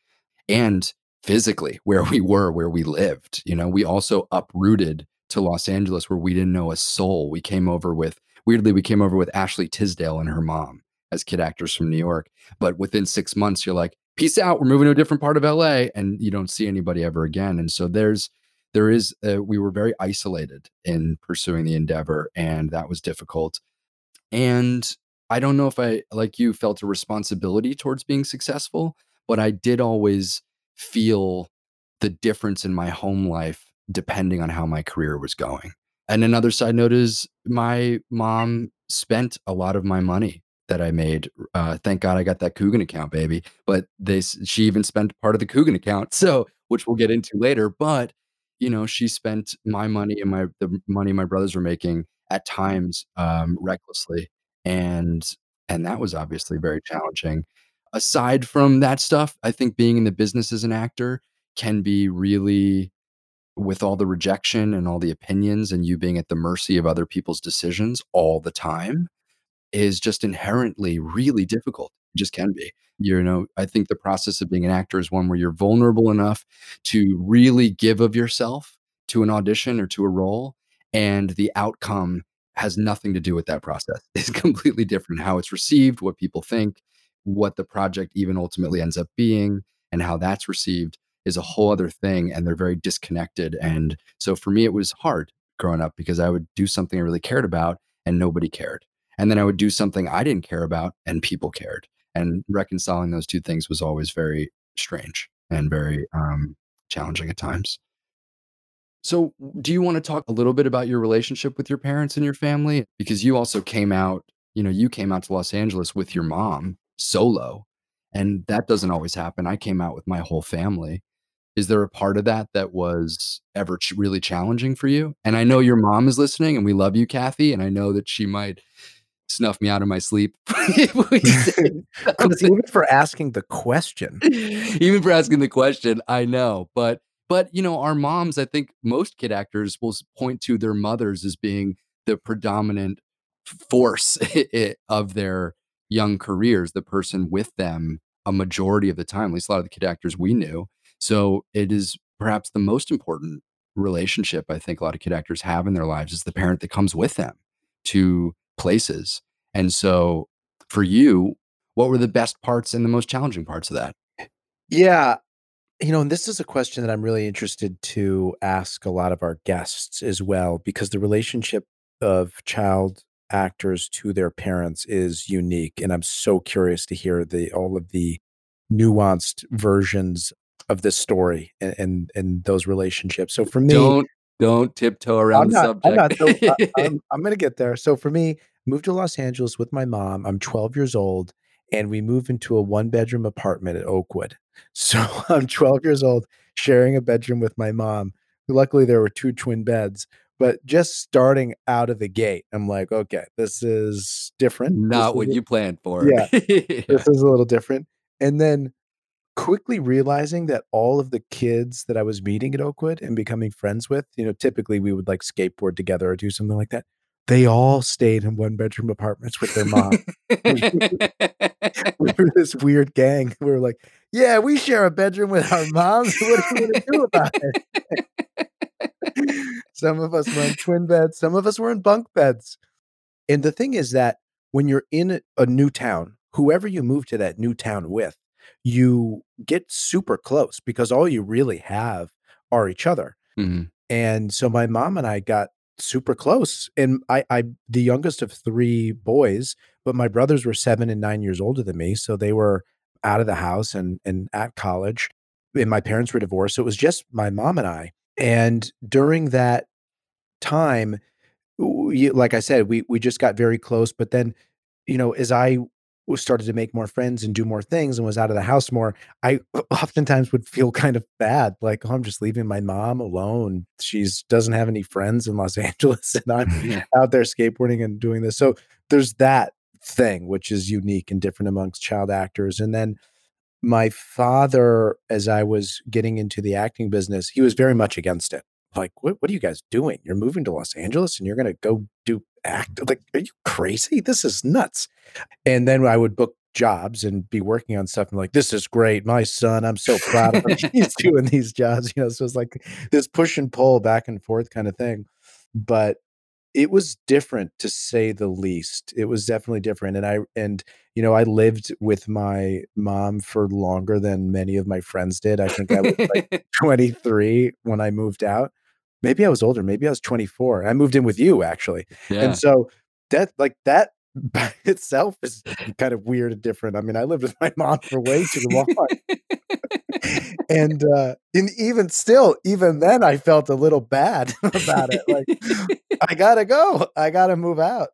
and physically where we were, where we lived. You know, we also uprooted to Los Angeles where we didn't know a soul. We came over with, weirdly, we came over with Ashley Tisdale and her mom as kid actors from New York. But within six months, you're like, peace out. We're moving to a different part of LA. And you don't see anybody ever again. And so there's, there is, uh, we were very isolated in pursuing the endeavor. And that was difficult. And I don't know if I, like you, felt a responsibility towards being successful, but I did always feel the difference in my home life depending on how my career was going. And another side note is my mom spent a lot of my money that I made. Uh, thank God I got that Coogan account, baby. But they, she even spent part of the Coogan account, so which we'll get into later. But you know, she spent my money and my the money my brothers were making at times um, recklessly, and and that was obviously very challenging. Aside from that stuff, I think being in the business as an actor can be really with all the rejection and all the opinions and you being at the mercy of other people's decisions all the time is just inherently really difficult. It just can be. You know, I think the process of being an actor is one where you're vulnerable enough to really give of yourself to an audition or to a role, and the outcome has nothing to do with that process. It's completely different how it's received, what people think, what the project even ultimately ends up being, and how that's received is a whole other thing. And they're very disconnected. And so for me, it was hard growing up because I would do something I really cared about and nobody cared and then I would do something I didn't care about and people cared. And reconciling those two things was always very strange and very um, challenging at times. So, do you want to talk a little bit about your relationship with your parents and your family? Because you also came out, you know, you came out to Los Angeles with your mom solo. and that doesn't always happen. I came out with my whole family. Is there a part of that that was ever ch really challenging for you? And I know your mom is listening, and we love you, Kathy, and I know that she might snuff me out of my sleep if we say something. even for asking the question. Even for asking the question, I know, but but, you know, our moms, I think most kid actors will point to their mothers as being the predominant force of their young careers, the person with them a majority of the time, at least a lot of the kid actors we knew. So, it is perhaps the most important relationship I think a lot of kid actors have in their lives is the parent that comes with them to places. And so, for you, what were the best parts and the most challenging parts of that? Yeah. You know, and this is a question that I'm really interested to ask a lot of our guests as well, because the relationship of child actors to their parents is unique, and I'm so curious to hear the all of the nuanced versions of this story and and and those relationships. So for me Don't don't tiptoe I'm around the not I'm not so I subject. I'm I'm gonna get there. So for me, moved to Los Angeles with my mom, I'm 12 years old, and we move into a one-bedroom apartment at Oakwood. So I'm 12 years old sharing a bedroom with my mom. Luckily, there were 2 twin beds, but just starting out of the gate, I'm like, "Okay, this is different. Not is what you planned for. Yeah. Yeah. This is a little different. And then quickly realizing that all of the kids that I was meeting at Oakwood and becoming friends with, you know, typically we would like skateboard together or do something like that. They all stayed in one-bedroom apartments with their mom. We we were this weird gang. We were like, "Yeah, we share a bedroom with our moms. What are we gonna do about it?" Some of us were in twin beds, some of us were in bunk beds. And the thing is that when you're in a new town, whoever you move to that new town with, you get super close because all you really have are each other. Mhm. And so my mom and I got super close, and I I'm the youngest of 3 boys, but my brothers were 7 and 9 years older than me, so they were out of the house and and at college, and my parents were divorced, so it was just my mom and I. And during that time, like I said, we we just got very close, but then, you know, as I started to make more friends and do more things and was out of the house more, I oftentimes would feel kind of bad, like, "Oh, I'm just leaving my mom alone. She's doesn't have any friends in Los Angeles, and I'm Yeah. out there skateboarding and doing this." So, there's that thing, which is unique and different amongst child actors. And then my father, as I was getting into the acting business, he was very much against it. Like, "What what are you guys doing? You're moving to Los Angeles, and you're gonna go do act like, are you crazy? This is nuts." And then I would book jobs and be working on stuff and like, "This is great. My son, I'm so proud of him. He's doing these jobs," you know? So it's like this push and pull back and forth kinda thing. But it was different to say the least. It was definitely different, and I and, you know, I lived with my mom for longer than many of my friends did. I think I was, like, 23 when I moved out. Maybe I was older, maybe I was 24. I moved in with you, actually. Yeah. And so that like, that by itself is kind of weird and different. I mean, I lived with my mom for way too long. And, uh, and even still, even then, I felt a little bad about it. Like, "I gotta go. I gotta move out.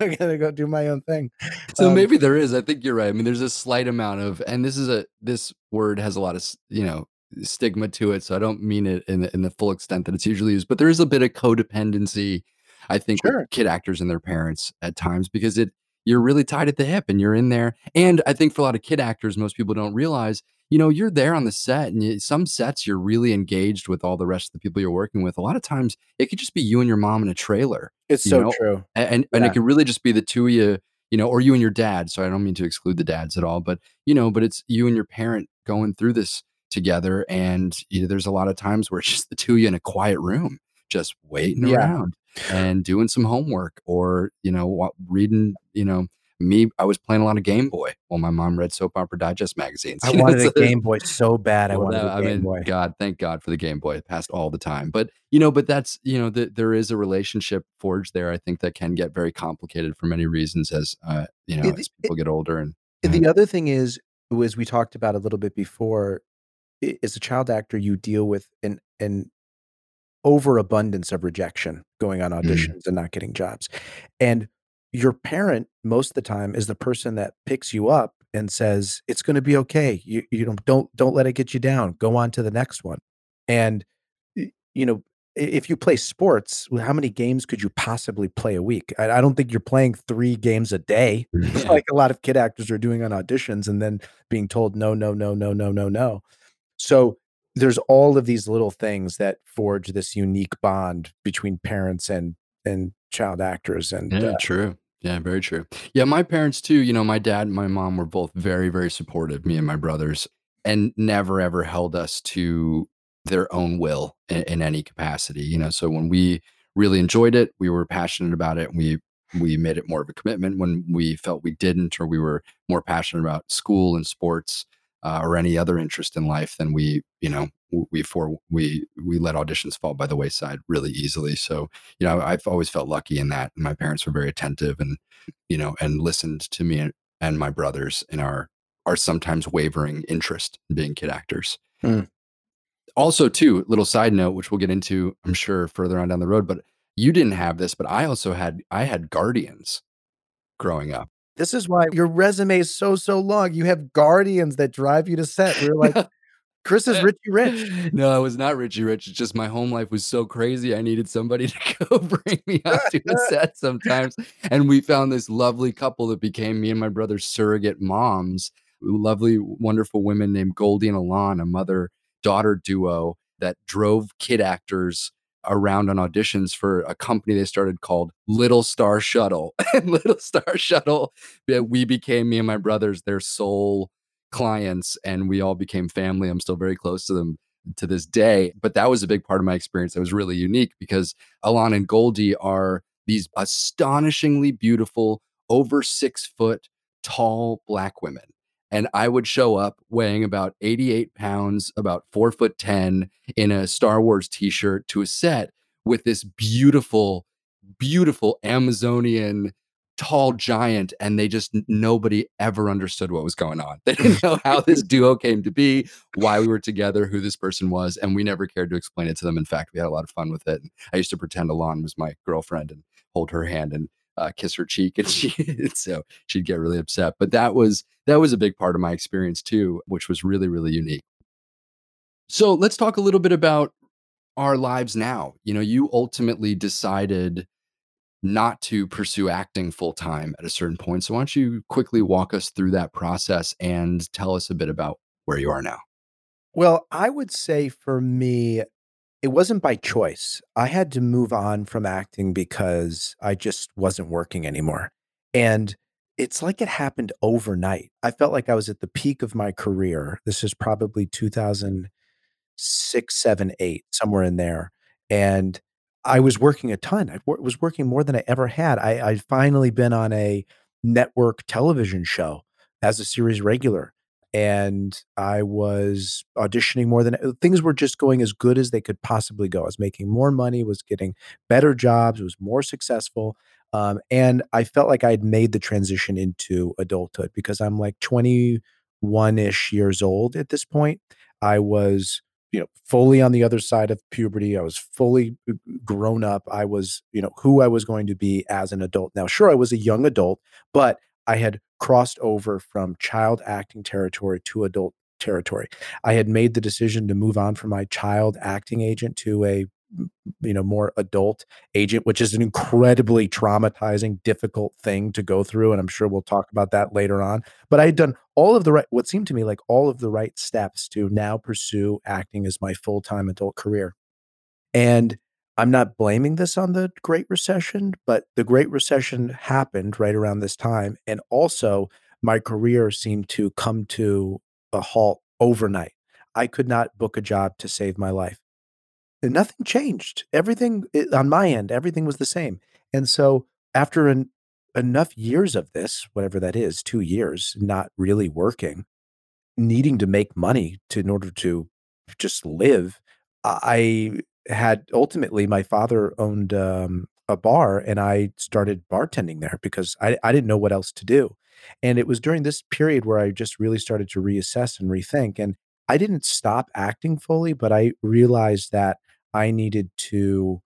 I gotta go do my own thing." So Um maybe there is, I think you're right. I mean, there's a slight amount of and this is a this word has a lot of you know, stigma to it, so I don't mean it in the in the full extent that it's usually used, but there is a bit of codependency, I think, Sure. kid actors and their parents at times because it you're really tied at the hip and you're in there. And I think for a lot of kid actors, most people don't realize, you know, you're there on the set and y some sets you're really engaged with all the rest of the people you're working with. A lot of times, it could just be you and your mom in a trailer, It's so know? true. And and Yeah. it could really just be the 2 of you, you know, or you and your dad, so I don't mean to exclude the dads at all, but, you know, but it's you and your parent going through this together, and, you know, there's a lot of times where it's just the 2 of you in a quiet room, just waiting Yeah. around and doing some homework or, you know, reading, you know me, I was playing a lot of Game Boy while my mom read Soap Opera Digest magazines, I wanted so a Game Boy so bad, I Well, wanted no, a I Game mean, Boy. God, thank God for the Game Boy, it passed all the time. But, you know, but that's you know, th there is a relationship forged there, I think, that can get very complicated for many reasons as, uh, you know, It the as it people get older and the other thing is, was we talked about a little bit before, i as a child actor, you deal with an an overabundance of rejection going on Mm. auditions and not getting jobs. And your parent, most of the time, is the person that picks you up and says, "It's gonna be okay. You you know, don't don't let it get you down. Go on to the next one." And, you know, if you play sports, how many games could you possibly play a week? I I don't think you're playing 3 games a day, Yeah. like a lot of kid actors are doing on auditions and then being told, "No, no, no, no, no, no, no." So, there's all of these little things that forge this unique bond between parents and and child actors, and, uh Yeah, true. Yeah, very true. Yeah, my parents too, you know, my dad and my mom were both very, very supportive, me and my brothers, and never ever held us to their own will in, in any capacity. You know, so when we really enjoyed it, we were passionate about it, and we we made it more of a commitment. When we felt we didn't, or we were more passionate about school and sports uh, or any other interest in life, then we, you know, we for we we let auditions fall by the wayside really easily. So you know, I've always felt lucky in that. My parents were very attentive and, you know, and listened to me and, my brothers in our our sometimes wavering interest in being kid actors. Mm. Also, too, little side note, which we'll get into, I'm sure, further on down the road, but you didn't have this, but I also had I had guardians growing up. This is why your resume is so, so long. You have guardians that drive you to set. We're like, Chris is eh, Richie Rich. No, I was not Richie Rich. It's just my home life was so crazy. I needed somebody to go bring me out to the set sometimes. And we found this lovely couple that became me and my brother's surrogate moms. Lovely, wonderful women named Goldie and Alon, a mother daughter duo that drove kid actors around on auditions for a company they started called Little Star Shuttle. and Little Star Shuttle, we became me and my brothers their sole clients and we all became family. I'm still very close to them to this day. But that was a big part of my experience that was really unique because Alon and Goldie are these astonishingly beautiful, over six foot tall black women. And I would show up weighing about 88 pounds, about four foot 10 in a Star Wars t shirt to a set with this beautiful, beautiful Amazonian tall giant and they just nobody ever understood what was going on. They didn't know how this duo came to be, why we were together, who this person was, and we never cared to explain it to them. In fact, we had a lot of fun with it. I used to pretend Alon was my girlfriend and hold her hand and uh, kiss her cheek, and she so she'd get really upset. But that was that was a big part of my experience too, which was really really unique. So let's talk a little bit about our lives now. You know, you ultimately decided not to pursue acting full time at a certain point. So why don't you quickly walk us through that process and tell us a bit about where you are now? Well, I would say for me, it wasn't by choice. I had to move on from acting because I just wasn't working anymore. And it's like it happened overnight. I felt like I was at the peak of my career. This is probably 2000 6, 7, 8, somewhere in there, and I was working a ton. I was working more than I ever had. I I'd finally been on a network television show as a series regular, and I was auditioning more than uh, things were just going as good as they could possibly go. I was making more money, was getting better jobs, was more successful, um, and I felt like I had made the transition into adulthood because I'm, like, 21-ish years old at this point. I was you know, fully on the other side of puberty. I was fully grown up. I was, you know, who I was going to be as an adult. Now, sure, I was a young adult, but I had crossed over from child acting territory to adult territory. I had made the decision to move on from my child acting agent to a you know, more adult agent, which is an incredibly traumatizing, difficult thing to go through, and I'm sure we'll talk about that later on. But I had done all of the right what seemed to me like all of the right steps to now pursue acting as my full-time adult career. And I'm not blaming this on the Great Recession, but the Great Recession happened right around this time, and also my career seemed to come to a halt overnight. I could not book a job to save my life. And nothing changed. Everything eh, on my end, everything was the same. And so after en enough years of this, whatever that is, 2 years not really working, needing to make money to in order to just live, I had ultimately my father owned, um, a bar, and I started bartending there because I I didn't know what else to do. And it was during this period where I just really started to reassess and rethink, and I didn't stop acting fully, but I realized that I needed to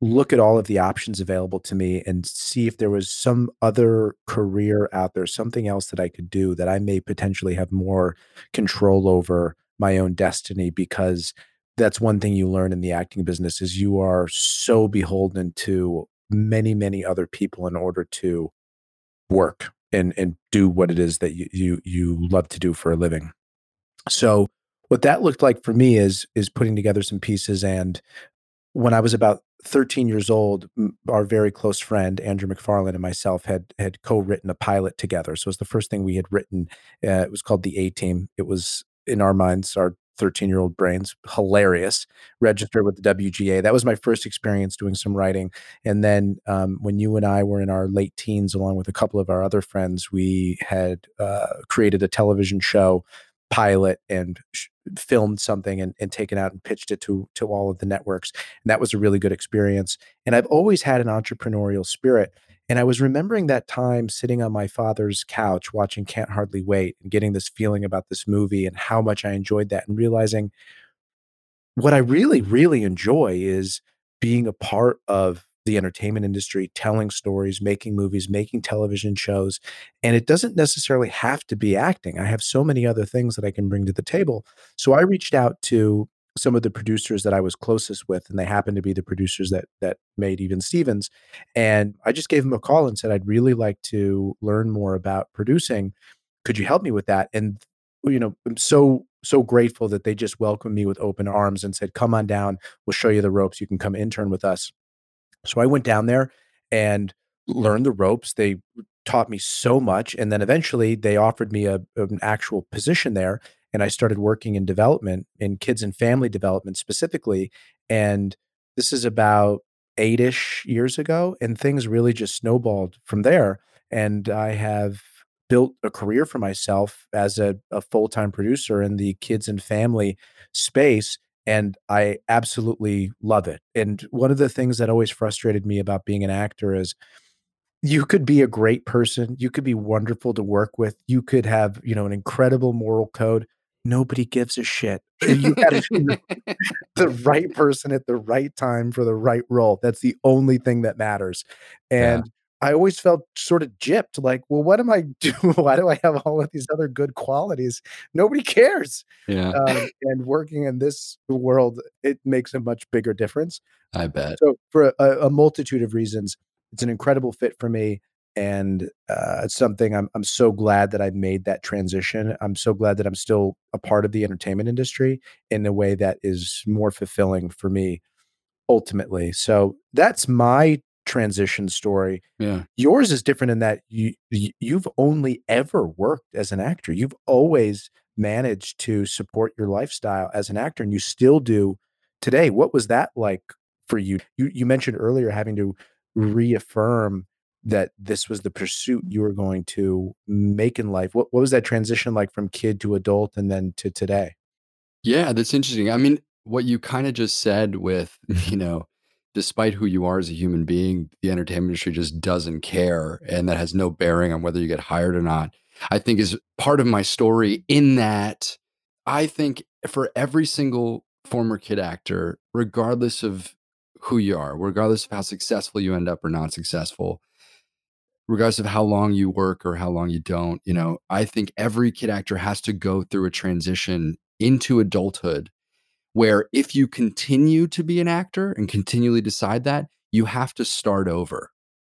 look at all of the options available to me and see if there was some other career out there, something else that I could do that I may potentially have more control over my own destiny because that's one thing you learn in the acting business is you are so beholden to many many other people in order to work and and do what it is that you you you love to do for a living. So what that looked like for me is is putting together some pieces and when I was about 13 years old, our very close friend Andrew mcfarland and myself had had co-written a pilot together. So it was the first thing we had written. Uh, it was called the A Team. It was in our minds, our 13 year old brains, hilarious. Registered with the WGA. That was my first experience doing some writing. And then um, when you and I were in our late teens, along with a couple of our other friends, we had uh, created a television show pilot and sh- filmed something and, and taken out and pitched it to to all of the networks and that was a really good experience and i've always had an entrepreneurial spirit and i was remembering that time sitting on my father's couch watching can't hardly wait and getting this feeling about this movie and how much i enjoyed that and realizing what I really, really enjoy is being a part of the entertainment industry, telling stories, making movies, making television shows. And it doesn't necessarily have to be acting. I have so many other things that I can bring to the table. So I reached out to some of the producers that I was closest with, and they happened to be the producers that that made Even Stevens. And I just gave them a call and said, I'd really like to learn more about producing. Could you help me with that? And you know, I'm so so grateful that they just welcomed me with open arms and said, "Come on down. We'll show you the ropes. You can come intern with us." So I went down there and learned the ropes. They taught me so much, and then eventually they offered me a an actual position there, and I started working in development, in kids and family development specifically. And this is about eight-ish years ago, and things really just snowballed from there. And I have built a career for myself as a, a full-time producer in the kids and family space and I absolutely love it. And one of the things that always frustrated me about being an actor is you could be a great person, you could be wonderful to work with, you could have, you know, an incredible moral code. Nobody gives a shit. You gotta be the right person at the right time for the right role. That's the only thing that matters. yeah. And I always felt sort of gypped, like, well, what am I doing? Why do I have all of these other good qualities? Nobody cares. Yeah. Um, and working in this world, it makes a much bigger difference. I bet. So for a, a multitude of reasons, it's an incredible fit for me. And uh, it's something I'm I'm so glad that I've made that transition. I'm so glad that I'm still a part of the entertainment industry in a way that is more fulfilling for me ultimately. So that's my transition story. Yeah. Yours is different in that you you've only ever worked as an actor. You've always managed to support your lifestyle as an actor and you still do today. What was that like for you? You you mentioned earlier having to reaffirm that this was the pursuit you were going to make in life. What what was that transition like from kid to adult and then to today? Yeah, that's interesting. I mean, what you kind of just said with, you know, despite who you are as a human being, the entertainment industry just doesn't care. And that has no bearing on whether you get hired or not. I think is part of my story in that I think for every single former kid actor, regardless of who you are, regardless of how successful you end up or not successful, regardless of how long you work or how long you don't, you know, I think every kid actor has to go through a transition into adulthood where if you continue to be an actor and continually decide that, you have to start over.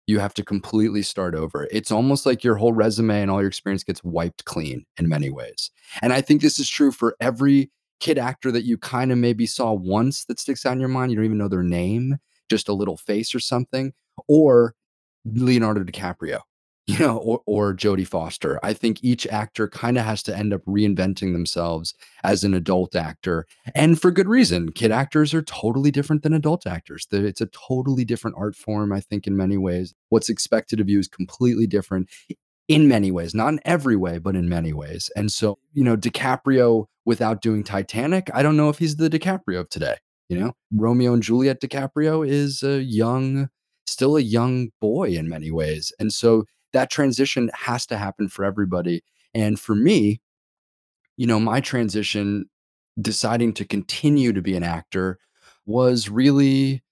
You have to completely start over. It's almost like your whole resume and all your experience gets wiped clean in many ways. And I think this is true for every kid actor that you kind of maybe saw once that sticks out in your mind. You don't even know their name, just a little face or something, or Leonardo DiCaprio, you know, or, mm-hmm. or Jodie Foster. I think each actor kind of has to end up reinventing themselves as an adult actor, and for good reason. Kid actors are totally different than adult actors. It's a totally different art form, I think, in many ways. What's expected of you is completely different in many ways, not in every way, but in many ways. And so, you know, DiCaprio without doing Titanic, I don't know if he's the DiCaprio of today. You know, Romeo and Juliet DiCaprio is a young, still a young boy in many ways. And so that transition has to happen for everybody. And for me, you know, my transition deciding to continue to be an actor was really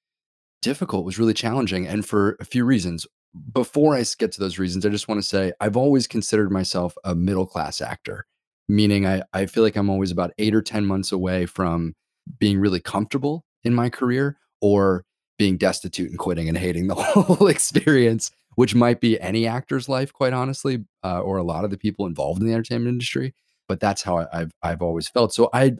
difficult, was really challenging, and for a few reasons. Before I get to those reasons, I just want to say I've always considered myself a middle class actor, meaning I, I feel like I'm always about eight or 10 months away from being really comfortable in my career or being destitute and quitting and hating the whole experience, which might be any actor's life, quite honestly, uh, or a lot of the people involved in the entertainment industry. But that's how I, have I've always felt. So I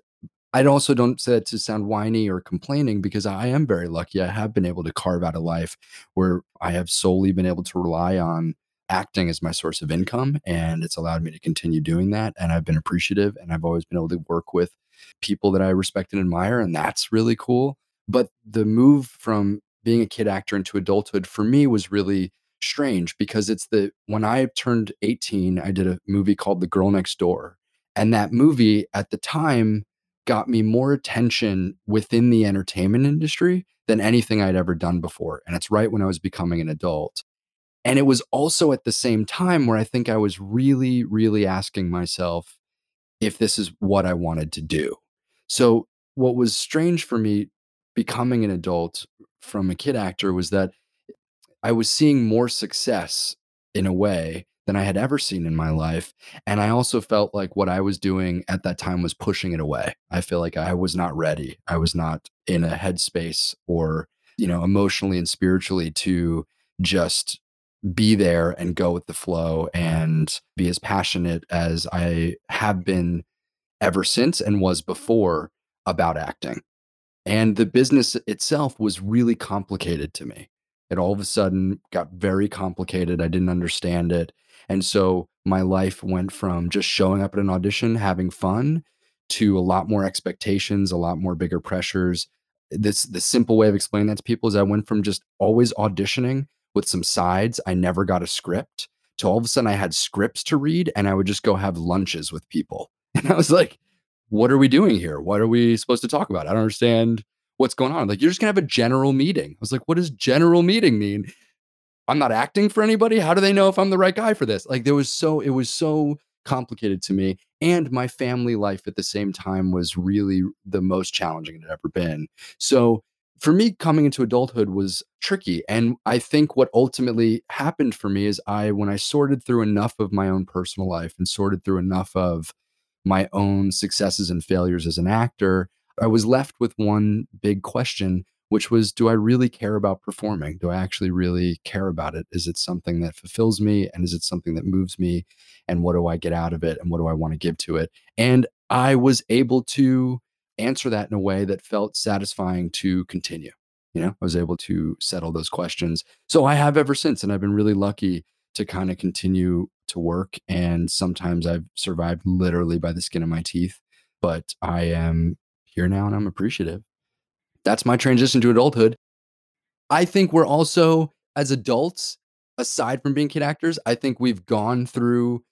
I also don't say it to sound whiny or complaining because I am very lucky. I have been able to carve out a life where I have solely been able to rely on acting as my source of income. And it's allowed me to continue doing that. And I've been appreciative and I've always been able to work with people that I respect and admire. And that's really cool. But the move from being a kid actor into adulthood for me was really strange because it's the when I turned 18, I did a movie called The Girl Next Door. And that movie at the time got me more attention within the entertainment industry than anything I'd ever done before. And it's right when I was becoming an adult. And it was also at the same time where I think I was really, really asking myself if this is what I wanted to do. So, what was strange for me becoming an adult from a kid actor was that I was seeing more success in a way than I had ever seen in my life. And I also felt like what I was doing at that time was pushing it away. I feel like I was not ready. I was not in a headspace or, you know, emotionally and spiritually to just be there and go with the flow and be as passionate as I have been ever since and was before about acting. And the business itself was really complicated to me. It all of a sudden got very complicated. I didn't understand it. And so my life went from just showing up at an audition, having fun, to a lot more expectations, a lot more bigger pressures. This the simple way of explaining that to people is I went from just always auditioning with some sides. I never got a script to all of a sudden I had scripts to read and I would just go have lunches with people. And I was like, what are we doing here? What are we supposed to talk about? I don't understand what's going on. Like, you're just gonna have a general meeting. I was like, what does general meeting mean? I'm not acting for anybody. How do they know if I'm the right guy for this? Like there was so it was so complicated to me and my family life at the same time was really the most challenging it had ever been. So for me coming into adulthood was tricky and I think what ultimately happened for me is I when I sorted through enough of my own personal life and sorted through enough of my own successes and failures as an actor, I was left with one big question which was do I really care about performing? Do I actually really care about it? Is it something that fulfills me? And is it something that moves me? And what do I get out of it? And what do I want to give to it? And I was able to answer that in a way that felt satisfying to continue. You know, I was able to settle those questions. So I have ever since. And I've been really lucky to kind of continue to work. And sometimes I've survived literally by the skin of my teeth, but I am here now and I'm appreciative that's my transition to adulthood. I think we're also, as adults, aside from being kid actors, I think we've gone through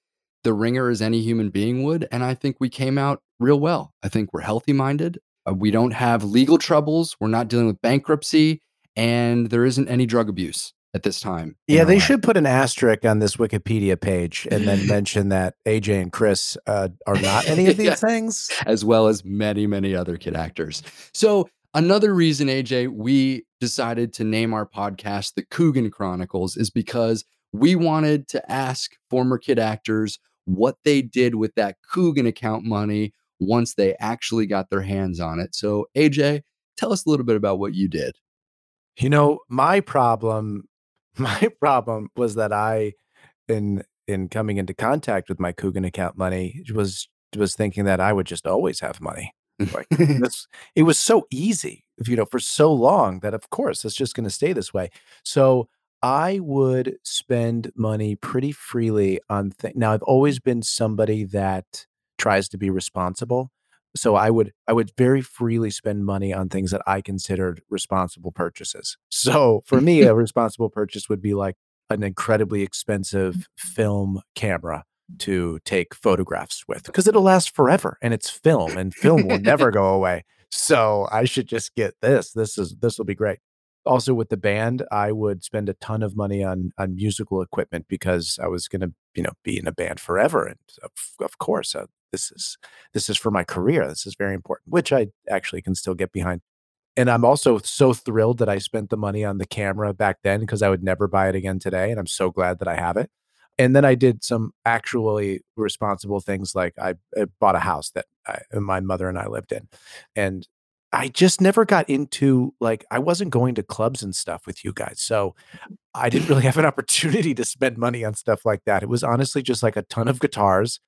the ringer as any human being would. And I think we came out real well. I think we're healthy minded. Uh, we don't have legal troubles. We're not dealing with bankruptcy. And there isn't any drug abuse at this time. Yeah, they life. should put an asterisk on this Wikipedia page and then mention that AJ and Chris uh, are not any of these yeah. things, as well as many, many other kid actors. So Another reason, AJ, we decided to name our podcast The Coogan Chronicles is because we wanted to ask former kid actors what they did with that Coogan account money once they actually got their hands on it. So, AJ, tell us a little bit about what you did. You know, my problem, my problem was that I, in in coming into contact with my Coogan account money, was was thinking that I would just always have money. Like this, it was so easy, you know, for so long that of course it's just going to stay this way. So I would spend money pretty freely on things. Now I've always been somebody that tries to be responsible. So I would I would very freely spend money on things that I considered responsible purchases. So for me, a responsible purchase would be like an incredibly expensive film camera to take photographs with because it'll last forever and it's film and film will never go away. So I should just get this. This is this will be great. Also with the band, I would spend a ton of money on on musical equipment because I was going to, you know, be in a band forever and of, of course uh, this is this is for my career. This is very important, which I actually can still get behind. And I'm also so thrilled that I spent the money on the camera back then because I would never buy it again today, and I'm so glad that I have it. And then I did some actually responsible things like I, I bought a house that I, my mother and I lived in. And I just never got into like I wasn't going to clubs and stuff with you guys. So I didn't really have an opportunity to spend money on stuff like that. It was honestly just like a ton of guitars,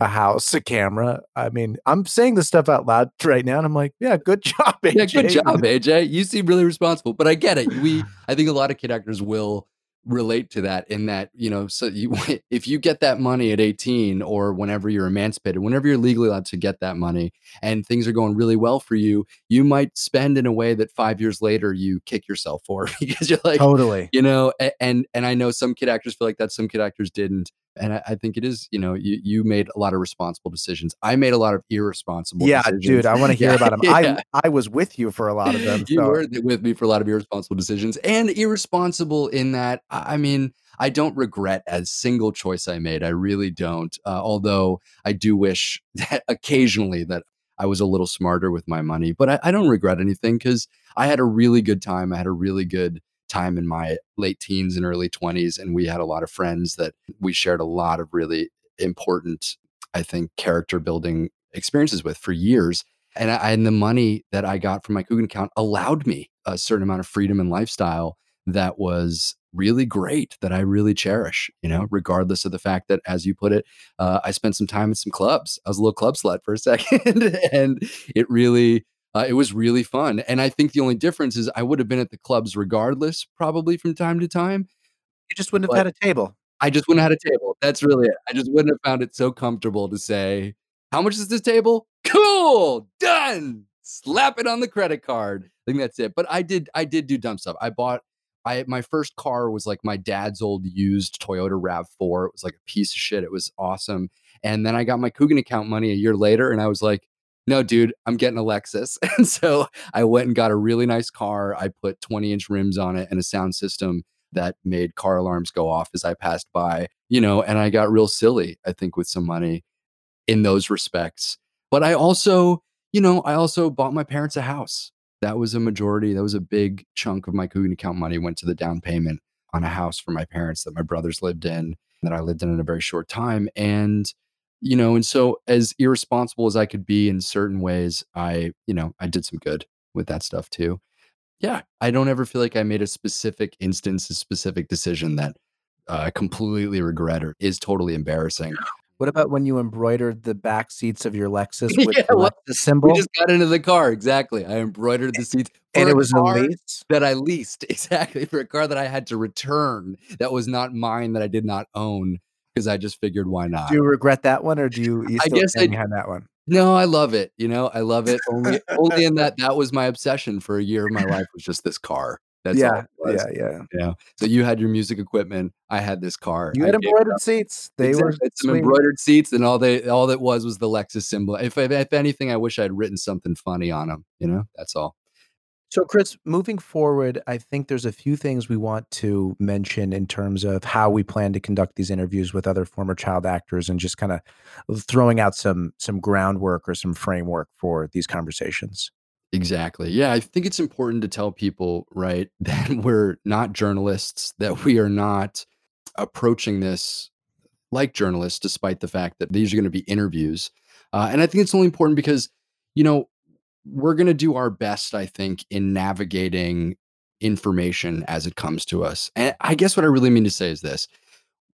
a house, a camera. I mean, I'm saying this stuff out loud right now, and I'm like, yeah, good job, AJ. Yeah, good job, AJ. You seem really responsible, but I get it. We, I think a lot of kid actors will relate to that in that you know so you if you get that money at 18 or whenever you're emancipated whenever you're legally allowed to get that money and things are going really well for you you might spend in a way that five years later you kick yourself for because you're like totally you know and and i know some kid actors feel like that some kid actors didn't and I, I, think it is you know you you made a lot of responsible decisions i made a lot of irresponsible yeah decisions. dude i want to hear yeah, about them yeah. i i was with you for a lot of them you so. were with me for a lot of irresponsible decisions and irresponsible in that i mean i don't regret a single choice i made i really don't uh, although i do wish that occasionally that i was a little smarter with my money but i, I don't regret anything because i had a really good time i had a really good time in my late teens and early 20s and we had a lot of friends that we shared a lot of really important i think character building experiences with for years and, I, and the money that i got from my Coogan account allowed me a certain amount of freedom and lifestyle that was really great that I really cherish, you know, regardless of the fact that, as you put it, uh, I spent some time at some clubs. I was a little club slut for a second, and it really uh, it was really fun. And I think the only difference is I would have been at the clubs regardless, probably from time to time. You just wouldn't have had a table. I just wouldn't have had a table. That's really it. I just wouldn't have found it so comfortable to say, How much is this table? Cool, done. Slap it on the credit card. I think that's it. But I did, I did do dumb stuff. I bought I my first car was like my dad's old used Toyota RAV4. It was like a piece of shit. It was awesome. And then I got my Coogan account money a year later, and I was like, no, dude, I'm getting a Lexus. And so I went and got a really nice car. I put 20 inch rims on it and a sound system that made car alarms go off as I passed by, you know, and I got real silly, I think, with some money in those respects. But I also, you know, I also bought my parents a house. That was a majority, that was a big chunk of my Coogan account money went to the down payment on a house for my parents that my brothers lived in, that I lived in in a very short time. And you know and so as irresponsible as i could be in certain ways i you know i did some good with that stuff too yeah i don't ever feel like i made a specific instance a specific decision that uh, i completely regret or is totally embarrassing what about when you embroidered the back seats of your Lexus with yeah, the well, Lexus symbol? We just got into the car. Exactly. I embroidered the seats. and it was a lease that I leased. Exactly. For a car that I had to return that was not mine, that I did not own because I just figured why not. Do you regret that one, or do you? you I guess I had that one. No, I love it. You know, I love it. Only, only in that that was my obsession for a year of my life was just this car. That's yeah, yeah, yeah. Yeah. So you had your music equipment. I had this car. You had embroidered seats. They exactly. were some embroidered seats, and all they all that was was the Lexus symbol. If if anything, I wish I had written something funny on them. You know, that's all. So, Chris, moving forward, I think there's a few things we want to mention in terms of how we plan to conduct these interviews with other former child actors, and just kind of throwing out some some groundwork or some framework for these conversations. Exactly. Yeah, I think it's important to tell people, right, that we're not journalists, that we are not approaching this like journalists, despite the fact that these are going to be interviews. Uh, and I think it's only important because, you know, we're going to do our best, I think, in navigating information as it comes to us. And I guess what I really mean to say is this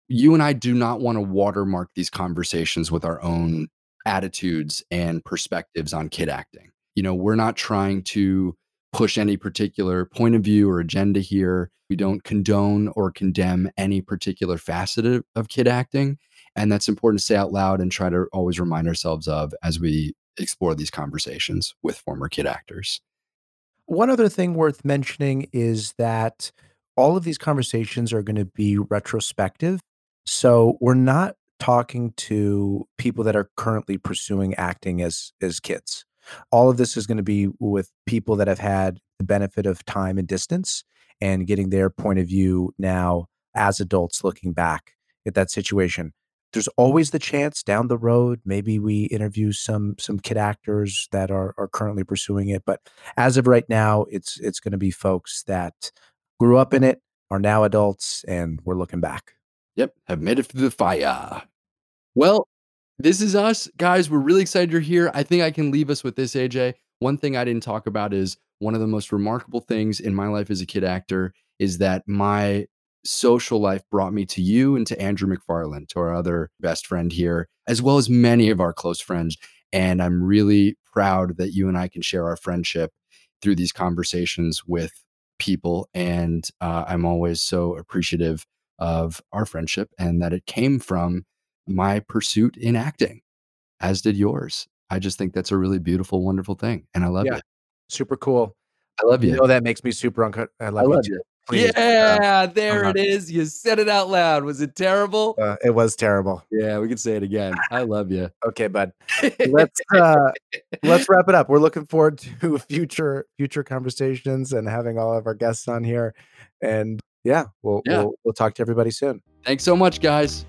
you and I do not want to watermark these conversations with our own attitudes and perspectives on kid acting. You know, we're not trying to push any particular point of view or agenda here. We don't condone or condemn any particular facet of, kid acting. And that's important to say out loud and try to always remind ourselves of as we explore these conversations with former kid actors. One other thing worth mentioning is that all of these conversations are going to be retrospective. So we're not talking to people that are currently pursuing acting as as kids. All of this is going to be with people that have had the benefit of time and distance and getting their point of view now as adults looking back at that situation. There's always the chance down the road, maybe we interview some some kid actors that are are currently pursuing it. But as of right now, it's it's going to be folks that grew up in it, are now adults, and we're looking back. Yep, have made it through the fire. Well, this is us, guys. We're really excited you're here. I think I can leave us with this, AJ. One thing I didn't talk about is one of the most remarkable things in my life as a kid actor is that my social life brought me to you and to Andrew McFarland, to our other best friend here, as well as many of our close friends. And I'm really proud that you and I can share our friendship through these conversations with people. And uh, I'm always so appreciative of our friendship and that it came from my pursuit in acting, as did yours. I just think that's a really beautiful, wonderful thing. And I love yeah, you. Super cool. I love you. You know that makes me super uncomfortable. I love, I love you. you. Please, yeah, uh, there it is. You said it out loud. Was it terrible? Uh, it was terrible. Yeah, we can say it again. I love you. okay, bud. Let's uh, let's wrap it up. We're looking forward to future future conversations and having all of our guests on here. And yeah, we'll yeah. we'll, we'll talk to everybody soon. Thanks so much, guys.